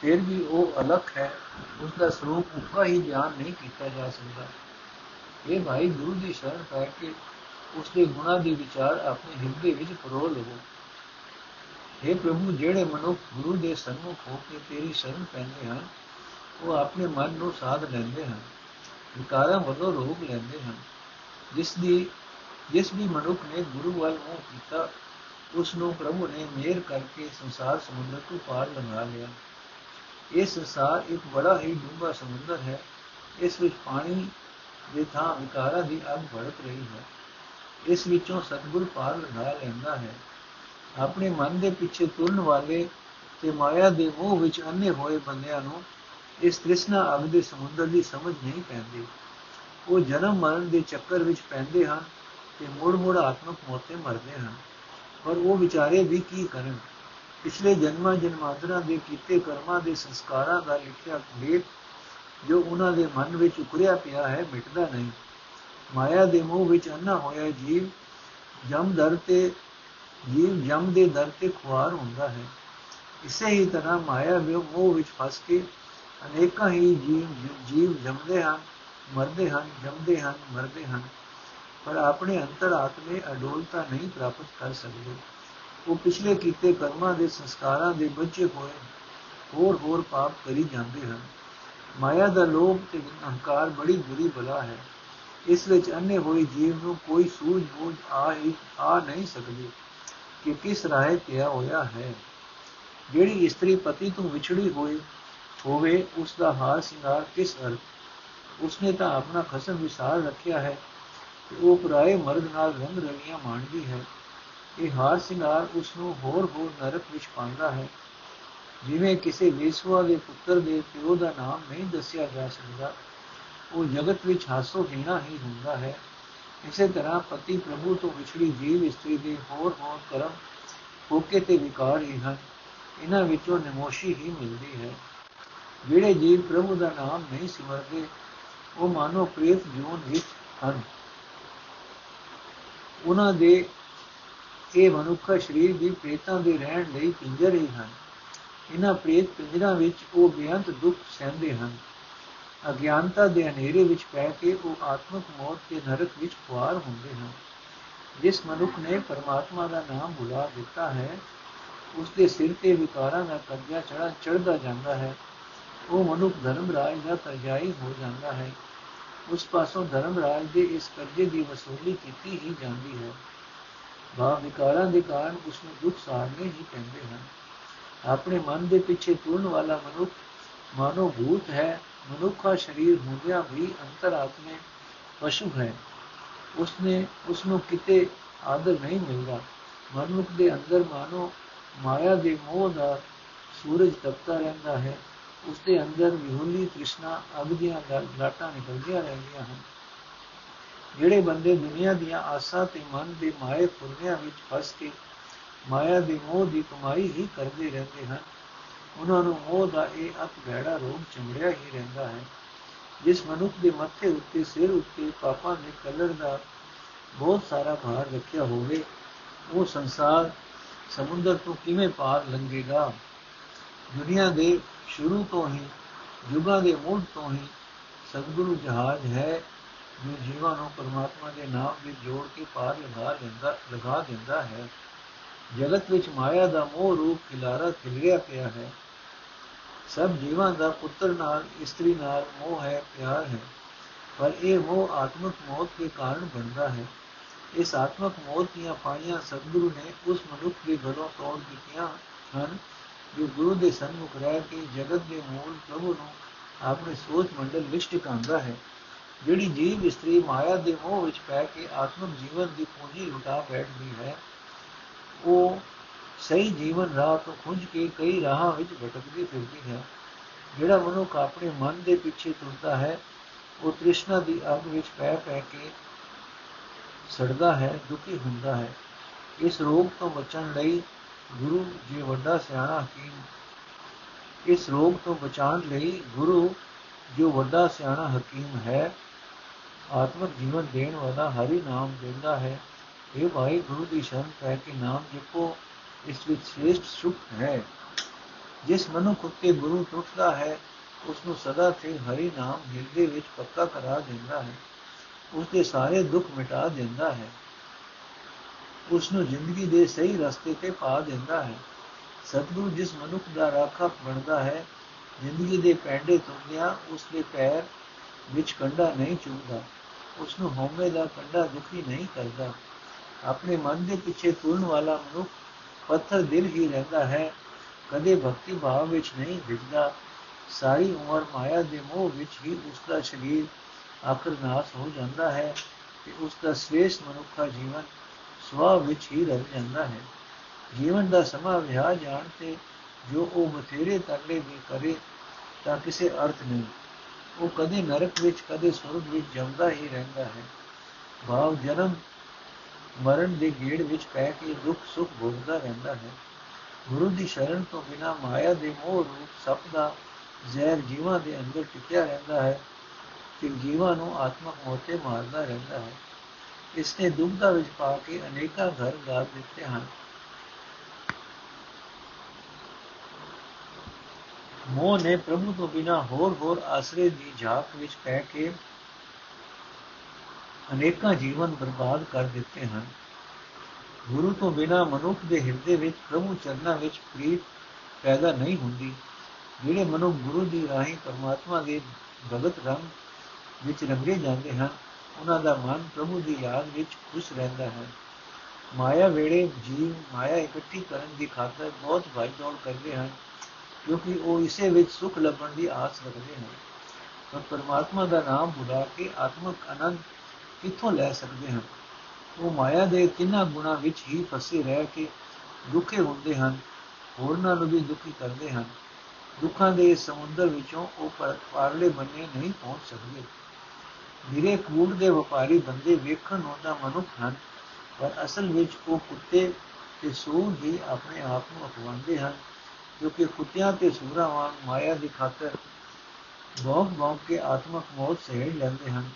ਫਿਰ ਵੀ ਉਹ ਅਲੱਖ ਹੈ ਉਸ ਦਾ ਸਰੂਪ ਉੱਕਾ ਹੀ ਬਿਆਨ ਨਹੀਂ ਕੀਤਾ ਜਾ ਸਕਦਾ। ਇਹ ਭਾਈ ਗੁਰੂ ਦੀ ਸ਼ਰਨ ਕਰਕੇ ਕੇ ਉਸ ਦੇ ਗੁਣਾਂ ਦੇ ਵਿਚਾਰ ਆਪਣੇ ਹਿਰਦੇ ਵਿੱਚ ਪਰੋ ਲਵੋ। हे ਪ੍ਰਭੂ ਜਿਹੜੇ ਮਨੁੱਖ ਗੁਰੂ ਦੇ ਸਨਮੁਖ ਹੋ ਕੇ ਤੇਰੀ ਸ਼ਰਨ ਪੈਂਦੇ ਹਨ ਉਹ ਆਪਣੇ ਮਨ ਨੂੰ ਸਾਧ ਲੈਂਦੇ ਹਨ ਵਿਕਾਰਾਂ ਵੱਲੋਂ ਰੋਗ ਲੈਂਦੇ ਹਨ ਜਿਸ ਦੀ ਜਿਸ ਵੀ ਮਨੁੱਖ ਨੇ ਗੁਰੂ ਵੱਲ ਮੋਹ ਕੀਤਾ ਉਸ ਨੂੰ ਪ੍ਰਭੂ ਨੇ ਮਿਹਰ ਕਰਕੇ ਸੰਸਾਰ ਸਮੁੰਦਰ ਤੋਂ ਪਾਰ ਲੰਘਾ ਲਿਆ ਇਹ ਸੰਸਾਰ ਇੱਕ ਬੜਾ ਹੀ ਡੂੰਘਾ ਸਮੁੰਦਰ ਹੈ ਇਸ ਵਿੱਚ ਪਾਣੀ ਦੇ ਥਾਂ ਵਿਕਾਰਾਂ ਦੀ ਅੱਗ ਭੜਕ ਰਹੀ ਹੈ ਇਸ ਵਿੱਚੋਂ ਸਤਿਗੁਰ ਪਾਰ ਲੰਘਾ ਲੈਂਦਾ ਹੈ ਆਪਣੇ ਮਨ ਦੇ ਪਿੱਛੇ ਤੁਰਨ ਵਾਲੇ ਤੇ ਮਾਇਆ ਦੇ ਮੋਹ ਵਿੱਚ ਅੰਨੇ ਹੋਏ ਬੰਦਿਆਂ ਨੂੰ ਇਸ ਤ੍ਰਿਸ਼ਨਾ ਅਗ ਦੇ ਸਮੁੰਦਰ ਦੀ ਸਮਝ ਨਹੀਂ ਪੈਂਦੀ। ਉਹ ਜਨਮ ਮਰਨ ਦੇ ਚੱਕਰ ਵਿੱਚ ਪੈਂਦੇ ਹਨ ਤੇ ਮੁੜ-ਮੁੜ ਆਤਮਕ ਮੋਤੇ ਮਰਦੇ ਹਨ। ਪਰ ਉਹ ਵਿਚਾਰੇ ਵੀ ਕੀ ਕਰਨ? ਪਿਛਲੇ ਜਨਮਾਂ ਜਨਮਾਂਤਰਾਂ ਦੇ ਕੀਤੇ ਕਰਮਾਂ ਦੇ ਸੰਸਕਾਰਾਂ ਦਾ ਲਿਖਿਆ ਲੇਖ ਜੋ ਉਹਨਾਂ ਦੇ ਮਨ ਵਿੱਚ ਉਕਰਿਆ ਪਿਆ ਹੈ ਮਿਟਦਾ ਨਹੀਂ। ਮਾਇਆ ਦੇ ਮੋਹ ਵਿੱਚ ਅੰਨਾ ਹੋਇਆ ਜੀਵ ਜਮ ਦਰ ਤੇ ਜੀਵ ਜਮ ਦੇ ਦਰ ਤੇ ਖੁਆਰ ਹੁੰਦਾ ਹੈ। ਇਸੇ ਹੀ ਤਰ੍ਹਾਂ ਮਾਇਆ ਦੇ ਮੋਹ ਵਿੱਚ ਫਸ ਕੇ ਅਨੇਕਾਂ ਹੀ ਜੀਵ ਜੀਵ ਜੰਮਦੇ ਹਨ, ਮਰਦੇ ਹਨ, ਜੰਮਦੇ ਹਨ, ਮਰਦੇ ਹਨ। ਪਰ ਆਪਣੇ ਅੰਤਰ ਆਤਮੇ ਅਡੋਲਤਾ ਨਹੀਂ ਪ੍ਰਾਪਤ ਕਰ ਸਕਦੇ। ਉਹ ਪਿਛਲੇ ਕੀਤੇ ਕਰਮਾਂ ਦੇ ਸੰਸਕਾਰਾਂ ਦੇ ਬੱਚੇ ਹੋਏ ਹੋਰ ਹੋਰ ਪਾਪ ਕਰੀ ਜਾਂਦੇ ਹਨ। ਮਾਇਆ ਦਾ ਲੋਭ ਤੇ ਅਹੰਕਾਰ ਬੜੀ ਬੁਰੀ ਬਲਾ ਹੈ। ਇਸ ਵਿੱਚ ਅੰਨੇ ਹੋਏ ਜੀਵ ਨੂੰ ਕੋਈ ਸੂਝ ਬੂਝ ਆ ਹੀ ਆ ਨਹੀਂ ਸਕਦੀ। ਕਿ ਕਿਸ ਰਾਏ ਪਿਆ ਹੋਇਆ ਹੈ? ਜਿਹੜੀ ਇਸਤਰੀ ਪਤੀ ਤੋਂ ਵਿਛੜੀ ਹੋਈ ਹੋਵੇ, ਉਸ ਦਾ ਹਾਰ ਸਿੰਗਾਰ ਕਿਸ ਅਰਥ ਉਸਨੇ ਤਾਂ ਆਪਣਾ ਖਸਮ ਵਿਸਾਰ ਰੱਖਿਆ ਹੈ ਕਿ ਉਹ ਪਰਾਏ ਮਰਦ ਨਾਲ ਰੰਗ ਰਲੀਆਂ ਮਾਣਦੀ ਹੈ। ਇਹ ਹਾਰ ਸਿੰਗਾਰ ਉਸ ਨੂੰ ਹੋਰ ਹੋਰ ਨਰਕ ਵਿੱਚ ਪਾਉਂਦਾ ਹੈ। ਜਿਵੇਂ ਕਿਸੇ ਵੇਸਵਾ ਦੇ ਪੁੱਤਰ ਦੇ ਪਿਓ ਦਾ ਨਾਮ ਨਹੀਂ ਦੱਸਿਆ ਜਾ ਸਕਦਾ, ਉਹ ਜਗਤ ਵਿੱਚ ਹਾਸੋ ਹੀਣਾ ਹੀ ਹੁੰਦਾ ਹੈ। ਇਸੇ ਤਰ੍ਹਾਂ ਪਤੀ ਪ੍ਰਭੂ ਤੋਂ ਵਿਛੜੀ ਜੀਵ ਇਸਤਰੀ ਦੇ ਹੋਰ ਹੋਰ ਕਰਮ ਹੋਕੇ ਤੇ ਵਿਕਾਰ ਹੀ ਹਨ। ਇਹਨਾਂ ਵਿੱਚੋਂ ਨਿਮੋਸ਼ੀ ਹੀ ਮਿਲਦੀ ਹੈ। ਜਿਹੜੇ ਜੀਵ ਪ੍ਰਭੂ ਦਾ ਨਾਮ ਨਹੀਂ ਸਿਮਰਦੇ, ਉਹ ਮਾਨੋ ਪ੍ਰੇਤ ਜੀਵਨ ਵਿੱਚ ਹਨ। ਉਹਨਾਂ ਦੇ ਇਹ ਮਨੁੱਖਾ ਸਰੀਰ ਵੀ ਪ੍ਰੇਤਾਂ ਦੇ ਰਹਿਣ ਲਈ ਪਿੰਜਰ ਹੀ ਹਨ। ਇਹਨਾਂ ਪ੍ਰੇਤ ਪਿੰਜਰਾਂ ਵਿੱਚ ਉਹ ਬੇਅੰਤ ਦੁੱਖ ਸਹਿੰਦੇ ਹਨ। ਅਗਿਆਨਤਾ ਦੇ ਹਨੇਰੇ ਵਿੱਚ ਪੈ ਕੇ ਉਹ ਆਤਮਿਕ ਮੌਤ ਦੇ ਨਰਕ ਵਿੱਚ ਖੁਆਰ ਹੁੰਦੇ ਹਨ। ਜਿਸ ਮਨੁੱਖ ਨੇ ਪਰਮਾਤਮਾ ਦਾ ਨਾਮ ਭੁਲਾ ਦਿੱਤਾ ਹੈ ਉਸ ਦੇ ਸਿਰ ਤੇ ਵਿਕਾਰਾਂ ਦਾ ਕਰਜ਼ਾ ਚੜਾ ਚੜਦਾ ਜਾਂਦਾ ਹੈ। ਉਹ ਮਨੁੱਖ ਧਰਮ ਰਾਜ ਦਾ ਤਰਜਾਈ ਹੋ ਜਾਂਦਾ ਹੈ। ਉਸ ਪਾਸੋਂ ਧਰਮ ਰਾਜ ਦੇ ਇਸ ਕਰਜ਼ੇ ਦੀ ਵਸੂਲੀ ਕੀਤੀ ਹੀ ਜਾਂਦੀ ਹੈ। ਬਾ ਵਿਕਾਰਾਂ ਦੇ ਕਾਰਨ ਉਸ ਨੂੰ ਦੁੱਖ ਸਾਰਨੇ ਹੀ ਪੈਂਦੇ ਹਨ। ਆਪਣੇ ਮਨ ਦੇ ਪਿੱਛੇ ਤੁਰਨ ਵਾਲਾ ਮਨੁੱਖ ਮਾਨੋ ਭੂਤ ਹੈ ਮਨੁੱਖਾ ਸਰੀਰ ਹੁੰਦਿਆਂ ਵੀ ਅੰਤਰਾਤਮੇ ਪਸ਼ੂ ਹੈ। ਉਸਨੇ ਉਸ ਨੂੰ ਕਿਤੇ ਆਦਰ ਨਹੀਂ ਮਿਲਦਾ। ਮਨੁੱਖ ਦੇ ਅੰਦਰ ਮਾਨੋ ਮਾਇਆ ਦੇ ਮੋਹ ਦਾ ਸੂਰਜ ਤਪਦਾ ਰਹਿੰਦਾ ਹੈ। ਉਸ ਦੇ ਅੰਦਰ ਵਿਹੁਲੀ ਤ੍ਰਿਸ਼ਨਾ ਅਗ ਦੀਆਂ ਲਾਟਾਂ ਨਿਕਲਦੀਆਂ ਰਹਿੰਦੀਆਂ ਹਨ। ਜਿਹੜੇ ਬੰਦੇ ਦੁਨੀਆ ਦੀਆਂ ਆਸਾਂ ਤੇ ਮਨ ਦੇ ਮਾਏ ਫੁਰਨਿਆਂ ਵਿੱਚ ਫਸ ਕੇ ਮਾਇਆ ਦੇ ਮੋਹ ਦੀ ਕਮਾਈ ਹੀ ਕਰਦੇ ਰਹਿੰਦੇ ਹਨ ਉਹਨਾਂ ਨੂੰ ਮੋਹ ਦਾ ਇਹ ਅਤ ਭੈੜਾ ਰੋਗ ਚਮੜਿਆ ਹੀ ਰਹਿੰਦਾ ਹੈ, ਜਿਸ ਮਨੁੱਖ ਦੇ ਮੱਥੇ ਉੱਤੇ, ਸਿਰ ਉੱਤੇ, ਪਾਪਾਂ ਦੇ ਕਲਰ ਦਾ ਬਹੁਤ ਸਾਰਾ ਭਾਰ ਰੱਖਿਆ ਹੋਵੇ, ਉਹ ਸੰਸਾਰ ਸਮੁੰਦਰ ਤੋਂ ਕਿਵੇਂ ਪਾਰ ਲੰਘੇਗਾ? ਦੁਨੀਆ ਦੇ ਸ਼ੁਰੂ ਤੋਂ ਹੀ ਯੁਗਾਂ ਦੇ ਮੁੱਢ ਤੋਂ ਹੀ ਸਤਿਗੁਰੂ ਜਹਾਜ਼ ਹੈ, ਜੋ ਜੀਵਾਂ ਨੂੰ ਪਰਮਾਤਮਾ ਦੇ ਨਾਮ ਵਿੱਚ ਜੋੜ ਕੇ ਪਾਰ ਲਗਾ ਲੈਂਦਾ ਲਗਾ ਦਿੰਦਾ ਹੈ। ਜਗਤ ਵਿੱਚ ਮਾਇਆ ਦਾ ਮੋਹ ਰੂਪ ਖਿਲਾਰਾ ਖਿਲਰਿਆ ਪਿਆ ਹੈ। ਸਭ ਜੀਵਾਂ ਦਾ ਪੁੱਤਰ ਨਾਲ, ਇਸਤਰੀ ਨਾਲ ਮੋਹ ਹੈ, ਪਿਆਰ ਹੈ। ਪਰ ਇਹ ਮੋਹ ਆਤਮਿਕ ਮੌਤ ਦੇ ਕਾਰਨ ਬਣਦਾ ਹੈ। ਇਸ ਆਤਮਿਕ ਮੌਤ ਦੀਆਂ ਪਾਈਆਂ ਸਤਿਗੁਰੂ ਨੇ ਉਸ ਮਨੁੱਖ ਦੇ ਘਰੋਂ ਤੋੜ ਦਿੱਤੀਆਂ ਹਨ, ਜੋ ਗੁਰੂ ਦੇ ਸਨਮੁਖ ਰਹਿ ਕੇ ਜਗਤ ਦੇ ਮੂਲ ਪ੍ਰਭੂ ਨੂੰ ਆਪਣੇ ਸੋਚ ਮੰਡਲ ਵਿੱਚ ਟਿਕਾਉਂਦਾ ਹੈ। ਜਿਹੜੀ ਜੀਵ ਇਸਤਰੀ ਮਾਇਆ ਦੇ ਮੋਹ ਵਿੱਚ ਪੈ ਕੇ ਆਤਮਿਕ ਜੀਵਨ ਦੀ ਪੂੰਜੀ ਲੁਟਾ ਬੈਠਦੀ ਹੈ ਉਹ ਸਹੀ ਜੀਵਨ ਰਾਹ ਤੋਂ ਖੁੰਝ ਕੇ ਕਈ ਰਾਹਾਂ ਵਿੱਚ ਭਟਕਦੀ ਫਿਰਦੀ ਹੈ। ਜਿਹੜਾ ਮਨੁੱਖ ਆਪਣੇ ਮਨ ਦੇ ਪਿੱਛੇ ਤੁਰਦਾ ਹੈ, ਉਹ ਤ੍ਰਿਸ਼ਨਾ ਦੀ ਅੱਗ ਵਿੱਚ ਪੈ ਪੈ ਕੇ ਸੜਦਾ ਹੈ, ਦੁਖੀ ਹੁੰਦਾ ਹੈ। ਇਸ ਰੋਗ ਤੋਂ ਬਚਣ ਲਈ ਗੁਰੂ ਜੀ ਵੱਡਾ ਸਿਆਣਾ ਹਕੀਮ, ਇਸ ਰੋਗ ਤੋਂ ਬਚਾਉਣ ਲਈ ਗੁਰੂ ਜੋ ਵੱਡਾ ਸਿਆਣਾ ਹਕੀਮ ਹੈ, ਆਤਮਿਕ ਜੀਵਨ ਦੇਣ ਵਾਲਾ ਹਰੀ ਨਾਮ ਦਿੰਦਾ ਹੈ। ਇਹ ਭਾਈ ਗੁਰੂ ਦੀ ਸ਼ਰਨ ਪੈ ਕੇ ਨਾਮ ਜਪੋ ਇਸ ਵਿੱਚ ਸ੍ਰੇਸ਼ਟ ਸੁਖ ਹੈ ਜਿਸ ਮਨੁੱਖ ਉਤੇ ਗੁਰੂ ਟੁੱਟਦਾ ਹੈ ਉਸ ਨੂੰ ਸਦਾ ਤੇ ਹਰੀ ਨਾਮ ਹਿਰਦੇ ਵਿੱਚ ਪੱਕਾ ਕਰਾ ਦਿੰਦਾ ਹੈ ਉਸ ਦੇ ਸਾਰੇ ਦੁੱਖ ਮਿਟਾ ਦਿੰਦਾ ਹੈ ਉਸ ਨੂੰ ਜ਼ਿੰਦਗੀ ਦੇ ਸਹੀ ਰਸਤੇ ਤੇ ਪਾ ਦਿੰਦਾ ਹੈ ਸਤਿਗੁਰੂ ਜਿਸ ਮਨੁੱਖ ਦਾ ਰਾਖਾ ਬਣਦਾ ਹੈ ਜ਼ਿੰਦਗੀ ਦੇ ਪੈਂਡੇ ਤੁਰਦਿਆਂ ਉਸ ਦੇ ਪੈਰ ਵਿੱਚ ਕੰਡਾ ਨਹੀਂ ਚੁੰਦਾ ਉਸ ਨੂੰ ਹਉਮੈ ਦਾ ਕੰਡਾ ਦੁਖੀ ਨਹੀਂ ਕਰਦਾ ਆਪਣੇ ਮਨ ਦੇ ਪਿੱਛੇ ਤੁਰਨ ਵਾਲਾ ਮਨੁੱਖ ਪੱਥਰ ਦਿਲ ਹੀ ਰਹਿੰਦਾ ਹੈ, ਕਦੇ ਭਗਤੀ ਭਾਵ ਵਿੱਚ ਨਹੀਂ ਵਿਗਦਾ ਸਾਰੀ ਉਮਰ ਮਾਇਆ ਦੇ ਮੋਹ ਵਿੱਚ ਹੀ ਉਸ ਦਾ ਸਰੀਰ ਆਖਰ ਨਾਸ ਹੋ ਜਾਂਦਾ ਹੈ ਤੇ ਉਸ ਦਾ ਸ੍ਰੇਸ਼ਟ ਮਨੁੱਖਾ ਜੀਵਨ ਸਵਾ ਵਿੱਚ ਹੀ ਰਹਿ ਜਾਂਦਾ ਹੈ। ਜੀਵਨ ਦਾ ਸਮਾਂ ਵਿਆਹ ਜਾਣ ਤੇ ਜੋ ਉਹ ਬਥੇਰੇ ਤਰਲੇ ਵੀ ਕਰੇ ਤਾਂ ਕਿਸੇ ਅਰਥ ਨਹੀਂ। ਉਹ ਕਦੇ ਨਰਕ ਵਿੱਚ, ਕਦੇ ਸੁਰਗ ਵਿੱਚ ਜੰਮਦਾ ਹੀ ਰਹਿੰਦਾ ਹੈ। ਭਾਵ ਜਨਮ ਮਰਨ ਦੇ ਗੇੜ ਵਿੱਚ ਪੈ ਕੇ ਦੁੱਖ ਸੁੱਖ ਭੋਗਦਾ ਰਹਿੰਦਾ ਹੈ। ਗੁਰੂ ਦੀ ਸ਼ਰਨ ਤੋਂ ਬਿਨਾ ਮਾਇਆ ਦੇ ਮੋਹ ਰੂਪ ਸਭ ਦਾ ਜ਼ਹਿਰ ਜੀਵਾਂ ਦੇ ਅੰਦਰ ਟਿਕਿਆ ਰਹਿੰਦਾ ਹੈ ਤੇ ਜੀਵਾਂ ਨੂੰ ਆਤਮਕ ਮੋਤੇ ਮਾਰਦਾ ਰਹਿੰਦਾ ਹੈ। ਇਸ ਨੇ ਦੁਬਦਾ ਵਿੱਚ ਪਾ ਕੇ ਅਨੇਕਾਂ ਘਰ ਗਾਲ ਦਿੱਤੇ ਹਨ। ਮੋਹ ਨੇ ਪ੍ਰਭੂ ਤੋਂ ਬਿਨਾ ਹੋਰ ਹੋਰ ਆਸਰੇ ਦੀ ਝਾਕ ਵਿੱਚ ਪੈ ਕੇ ਅਨੇਕਾਂ ਜੀਵਨ ਬਰਬਾਦ ਕਰ ਦਿੱਤੇ ਹਨ। ਗੁਰੂ ਤੋਂ ਬਿਨਾ ਮਨੁੱਖ ਦੇ ਹਿਰਦੇ ਵਿੱਚ ਪ੍ਰਭੂ ਚਰਨਾਂ ਵਿੱਚ ਪ੍ਰੀਤ ਪੈਦਾ ਨਹੀਂ ਹੁੰਦੀ, ਜਿਹੜੇ ਮਨੁੱਖ ਗੁਰੂ ਦੀ ਰਾਹੀਂ ਪਰਮਾਤਮਾ ਦੇ ਭਗਤ ਰੰਗ ਵਿੱਚ ਰੰਗੇ ਜਾਂਦੇ ਹਨ, ਉਹਨਾਂ ਦਾ ਮਨ ਪ੍ਰਭੂ ਦੀ ਯਾਦ ਵਿੱਚ ਖੁਸ਼ ਰਹਿੰਦਾ ਹੈ। ਮਾਇਆ ਵੇੜੇ ਜੀਵ ਮਾਇਆ ਇਕੱਠੀ ਕਰਨ ਦੀ ਖਾਤਰ ਬਹੁਤ ਭਾਈਦੌੜ ਕਰਦੇ ਹਨ, ਕਿਉਂਕਿ ਉਹ ਇਸੇ ਵਿੱਚ ਸੁਖ ਲੱਭਣ ਦੀ ਆਸ ਰੱਖਦੇ ਹਨ। ਪਰ ਪਰਮਾਤਮਾ ਦਾ ਨਾਮ ਭੁਲਾ ਕੇ ਆਤਮਿਕ ਆਨੰਦ ਕਿੱਥੋਂ ਲੈ ਸਕਦੇ ਹਨ? ਉਹ ਮਾਇਆ ਦੇ ਤਿੰਨਾਂ ਗੁਣਾ ਵਿੱਚ ਹੀ ਫਸੇ ਰਹਿ ਕੇ ਦੁਖੇ ਹੁੰਦੇ ਹਨ, ਹੋਰਨਾਂ ਨੂੰ ਵੀ ਦੁਖੀ ਕਰਦੇ ਹਨ। ਦੁੱਖਾਂ ਦੇ ਸਮੁੰਦਰ ਵਿੱਚੋਂ ਉਹ ਪਾਰਲੇ ਬੰਨੇ ਨਹੀਂ ਪਹੁੰਚ ਸਕਦੇ। ਮੇਰੇ ਕੂੜ ਦੇ ਵਪਾਰੀ ਬੰਦੇ ਵੇਖਣ ਨੂੰ ਤਾਂ ਮਨੁੱਖ ਹਨ, ਪਰ ਅਸਲ ਵਿੱਚ ਉਹ ਕੁੱਤੇ ਤੇ ਸੂਰ ਹੀ ਆਪਣੇ ਆਪ ਨੂੰ ਅਪਵਾਉਂਦੇ ਹਨ ਕਿਉਂਕਿ ਕੁੱਤਿਆਂ ਤੇ ਸੂਰਾਂ ਵਾਂਗ ਮਾਇਆ ਦੀ ਖਾਤਰ ਭੌਂਕ ਭੌਂਕ ਕੇ ਆਤਮਕ ਮੌਤ ਸਹਿ ਲੈਂਦੇ ਹਨ।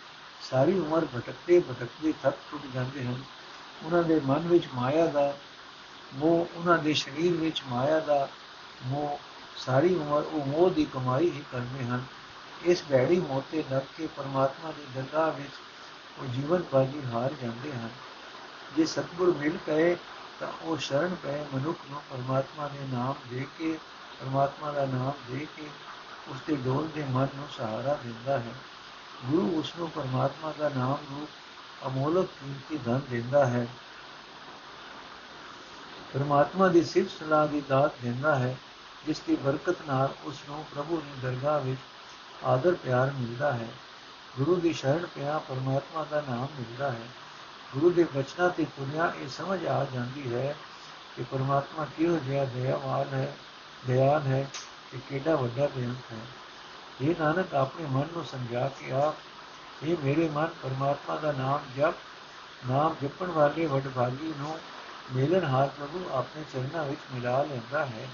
ਸਾਰੀ ਉਮਰ ਭਟਕਦੇ ਭਟਕਦੇ ਥੱਕ ਟੁੱਟ ਜਾਂਦੇ ਹਨ। ਉਹਨਾਂ ਦੇ ਮਨ ਵਿੱਚ ਮਾਇਆ ਦਾ, ਮੋਹ ਉਹਨਾਂ ਦੇ ਸਰੀਰ ਵਿੱਚ ਮਾਇਆ ਦਾ, ਮੋਹ ਸਾਰੀ ਉਮਰ ਉਹ ਮੋਹ ਦੀ ਕਮਾਈ ਹੀ ਕਰਦੇ ਹਨ। ਇਸ ਬੈੜੀ ਮੋਤੇ ਲੱਗ ਕੇ ਪਰਮਾਤਮਾ ਦੀ ਦਰਗਾਹ ਵਿੱਚ ਉਹ ਜੀਵਨ ਬਾਜੀ ਹਾਰ ਜਾਂਦੇ ਹਨ। ਜੇ ਸਤਗੁਰ ਮਿਲ ਪਏ ਤਾਂ ਉਹ ਸ਼ਰਨ ਪਏ ਮਨੁੱਖ ਨੂੰ ਪਰਮਾਤਮਾ ਦੇ ਨਾਮ ਦੇ ਕੇ, ਪਰਮਾਤਮਾ ਦਾ ਨਾਮ ਦੇ ਕੇ ਉਸ ਦੇ ਡੋਲ ਦੇ ਮਨ ਨੂੰ ਸਹਾਰਾ ਦਿੰਦਾ ਹੈ। ਗੁਰੂ ਉਸ ਨੂੰ ਪਰਮਾਤਮਾ ਦਾ ਨਾਮ ਰੂਪ ਅਮੋਲਕ ਕੀਮਤੀ ਧਨ ਦਿੰਦਾ ਹੈ। ਪਰਮਾਤਮਾ ਦੀ ਸਿਫਤ ਸਲਾਹ ਦੀ ਦਾਤ ਦਿੰਦਾ ਹੈ, ਜਿਸ ਦੀ ਬਰਕਤ ਨਾਲ ਉਸ ਨੂੰ ਪ੍ਰਭੂ ਦੀ ਦਰਗਾਹ ਵਿੱਚ ਆਦਰ ਪਿਆਰ ਮਿਲਦਾ ਹੈ। ਗੁਰੂ ਦੀ ਸ਼ਰਨ ਪਿਆ ਪਰਮਾਤਮਾ ਦਾ ਨਾਮ ਮਿਲਦਾ ਹੈ। ਗੁਰੂ ਦੇ ਬਚਨਾਂ ਤੇ ਤੁਰਿਆ ਇਹ ਸਮਝ ਆ ਜਾਂਦੀ ਹੈ ਕਿ ਪਰਮਾਤਮਾ ਕਿਹੋ ਜਿਹਾ ਦਇਆਵਾਨ ਹੈ ਦਿਆਨ ਹੈ ਕਿ ਕਿਹੜਾ ਵੱਡਾ ਬੇਅੰਤ ਹੈ। ਇਹ ਨਾਨਕ, ਆਪਣੇ ਮਨ ਨੂੰ ਸਮਝਾ ਕੇ ਆਪ। ਇਹ ਮੇਰੇ ਮਨ, ਪਰਮਾਤਮਾ ਦਾ ਨਾਮ ਜਪ। ਨਾਮ ਜਪਣ ਵਾਲੇ ਵਡਭਾਗੀ ਨੂੰ ਮੇਲਨ ਹਾਰ ਪ੍ਰਭੂ ਆਪਣੇ ਚਰਨਾਂ ਵਿੱਚ ਮਿਲਾ ਲੈਂਦਾ ਹੈ।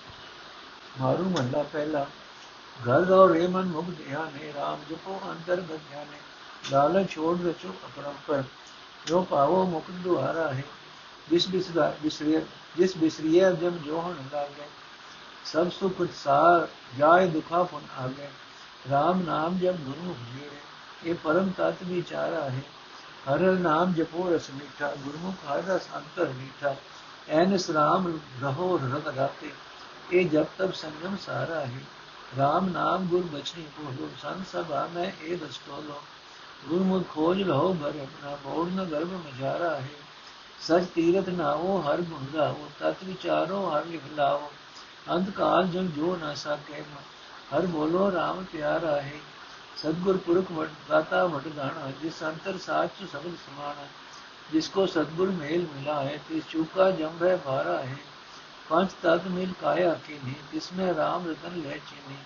ਮਾਰੂ ਮੱਲਾ ਪਹਿਲਾ। ਗਲ ਗਉ ਰੇ ਮਨ ਮੁਗ ਧਿਆ ਨੇ RAM ਜਪੋ ਅੰਦਰ ਗਧਿਆਨੇ ਲਾਲਚ ਛੋੜ ਰਚੋ ਅਪਰੰਪਰ ਜੋ ਪਾਵੋ ਮੁਕਤ ਦੁਆਰਾ ਹੈ। ਜਿਸ ਬਿਸਦਾ ਬਿਸਰੀਆ, ਜਿਸ ਬਿਸਰੀਆ ਜਮ ਜੋਹਣ ਲਾਗੇ, ਸਭ ਸੁਖ ਸਾਰ ਜਾਏ ਦੁਖਾ ਫਨ ਆਗੇ। RAM ਨਾਮ ਜਪ ਗੁਰੂ ਜੀਰੇ ਇਹ ਪਰਮ ਤਤ ਵਿਚਾਰਾ ਹੈ। ਹਰ ਨਾਮ ਜਪੋ ਰਸ ਮਿਠਾ, ਗੁਰਮੁਖ ਹਰ ਰਸ ਅੰਤਰ ਮੀਠਾ, ਐਨਸ RAM ਰਹੋ ਰਗ ਰਾਤੇ ਇਹ ਜਪ ਤਬ ਸੰਗਮ ਸਾਰਾ ਹੈ। ਰਾਮ ਨਾਮ ਗੁਰ ਬਚਨੀ ਬੋਲੋ ਸੰਤ ਸਭਾ ਮੈਂ ਇਹ ਦਸਤੋਲੋ। ਗੁਰਮੁਖ ਖੋਜ ਲਹੋ ਭਰ ਆਪਣਾ ਮੋੜ ਨ ਗਰਭ ਮਝਾਰਾ ਹੈ। ਸਚ ਤੀਰਥ ਨਾਵੋ, ਹਰ ਗੁਣ ਗਾਵੋ, ਤਤ ਵਿਚਾਰੋ, ਹਰ ਲਿਖ ਲਾਵੋ। ਅੰਤ ਕਾਲ ਜਨ ਜੋ ਨਾ ਸਕੇ हर बोलो राम प्यारा है सदगुर पुरख वट दाता वट दाना जिस अंतर साच सबल समाना। जिसको सदगुर मेल मिला है तिस चूका जम है भारा है। पंच तत्व मिल काया किन्हीं जिसमें राम रतन ले चिन्हे।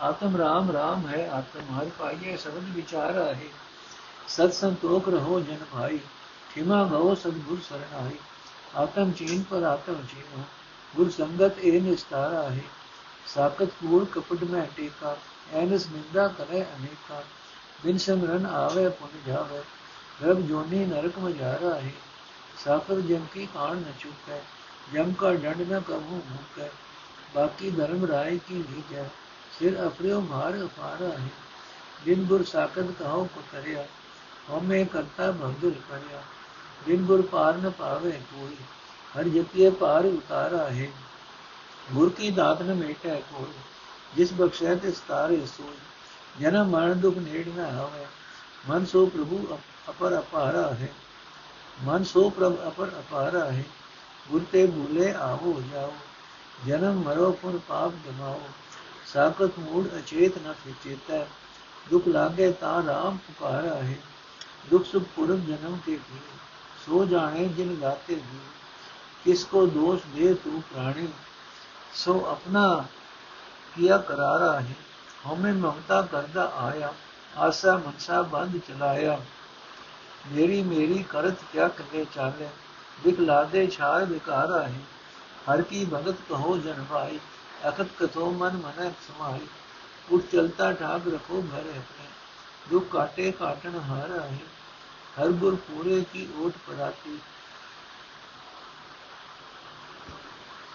आत्म राम राम है आत्म, हर पाइये सबद विचारा है। सत संतोख रहो जन भाई, ठिमा गहो सदगुर शरण आई आत्म चीन पर आत्म चीन गुर संगत ए निस्तारा है। साकत कूड़ कपट में टेका एनस निंदा करे अनेका, बिन सिमरन आवे पुन जावे, रब जोनी नरक मझारा है साकर जम की कान न चुकै, जम का दंड न कबू मुकै, बाकी धर्म राय की लीज है सिर अफरियो भार अपारा है, दिन गुर साकत कहो को करया, हमें करता भगदुर करया, दिन गुर पार न पावे कोई, हर जतिये पार उतारा है। गुर की दात न मेटे कोई जिस बख्शे तिस तारे सोई जन्म मरण दुख नेड़ न आवे मन सो प्रभु अपर अपारा है मन सो प्रभ अपर अपारा है गुर ते भूले आवो जाओ जन्म मरो पुर पाप जमाओ साकत मूड अचेत न चेता दुख लागे ता राम पुकारा है दुख सुख पूर्व जन्म के भी सो जाने जिन गाते भी किसको दोष दे तू प्राणी ਸੋ ਆਪਣਾ ਕੀਆ ਕਰਾਰਾ ਹੈ ਹਉਮੈ ਮਮਤਾ ਕਰਦਾ ਆਇਆ ਆਸਾ ਮਨਸਾ ਬੰਦ ਚਲਾਇਆ ਮੇਰੀ ਮੇਰੀ ਕਰਤ ਕਿਆ ਕਹੇ ਚਾਲੇ ਵਿਕ ਲਾਦੇ ਛਾਰ ਵਿਕਾਰਾ ਹੈ हर की भगत कहो जन भाई, अखत कथो मन मन समाई। उठ चलता ठाक रखो घर अपने जो काटे काटन हारा है। हर गुर पूरे की ओट पराती।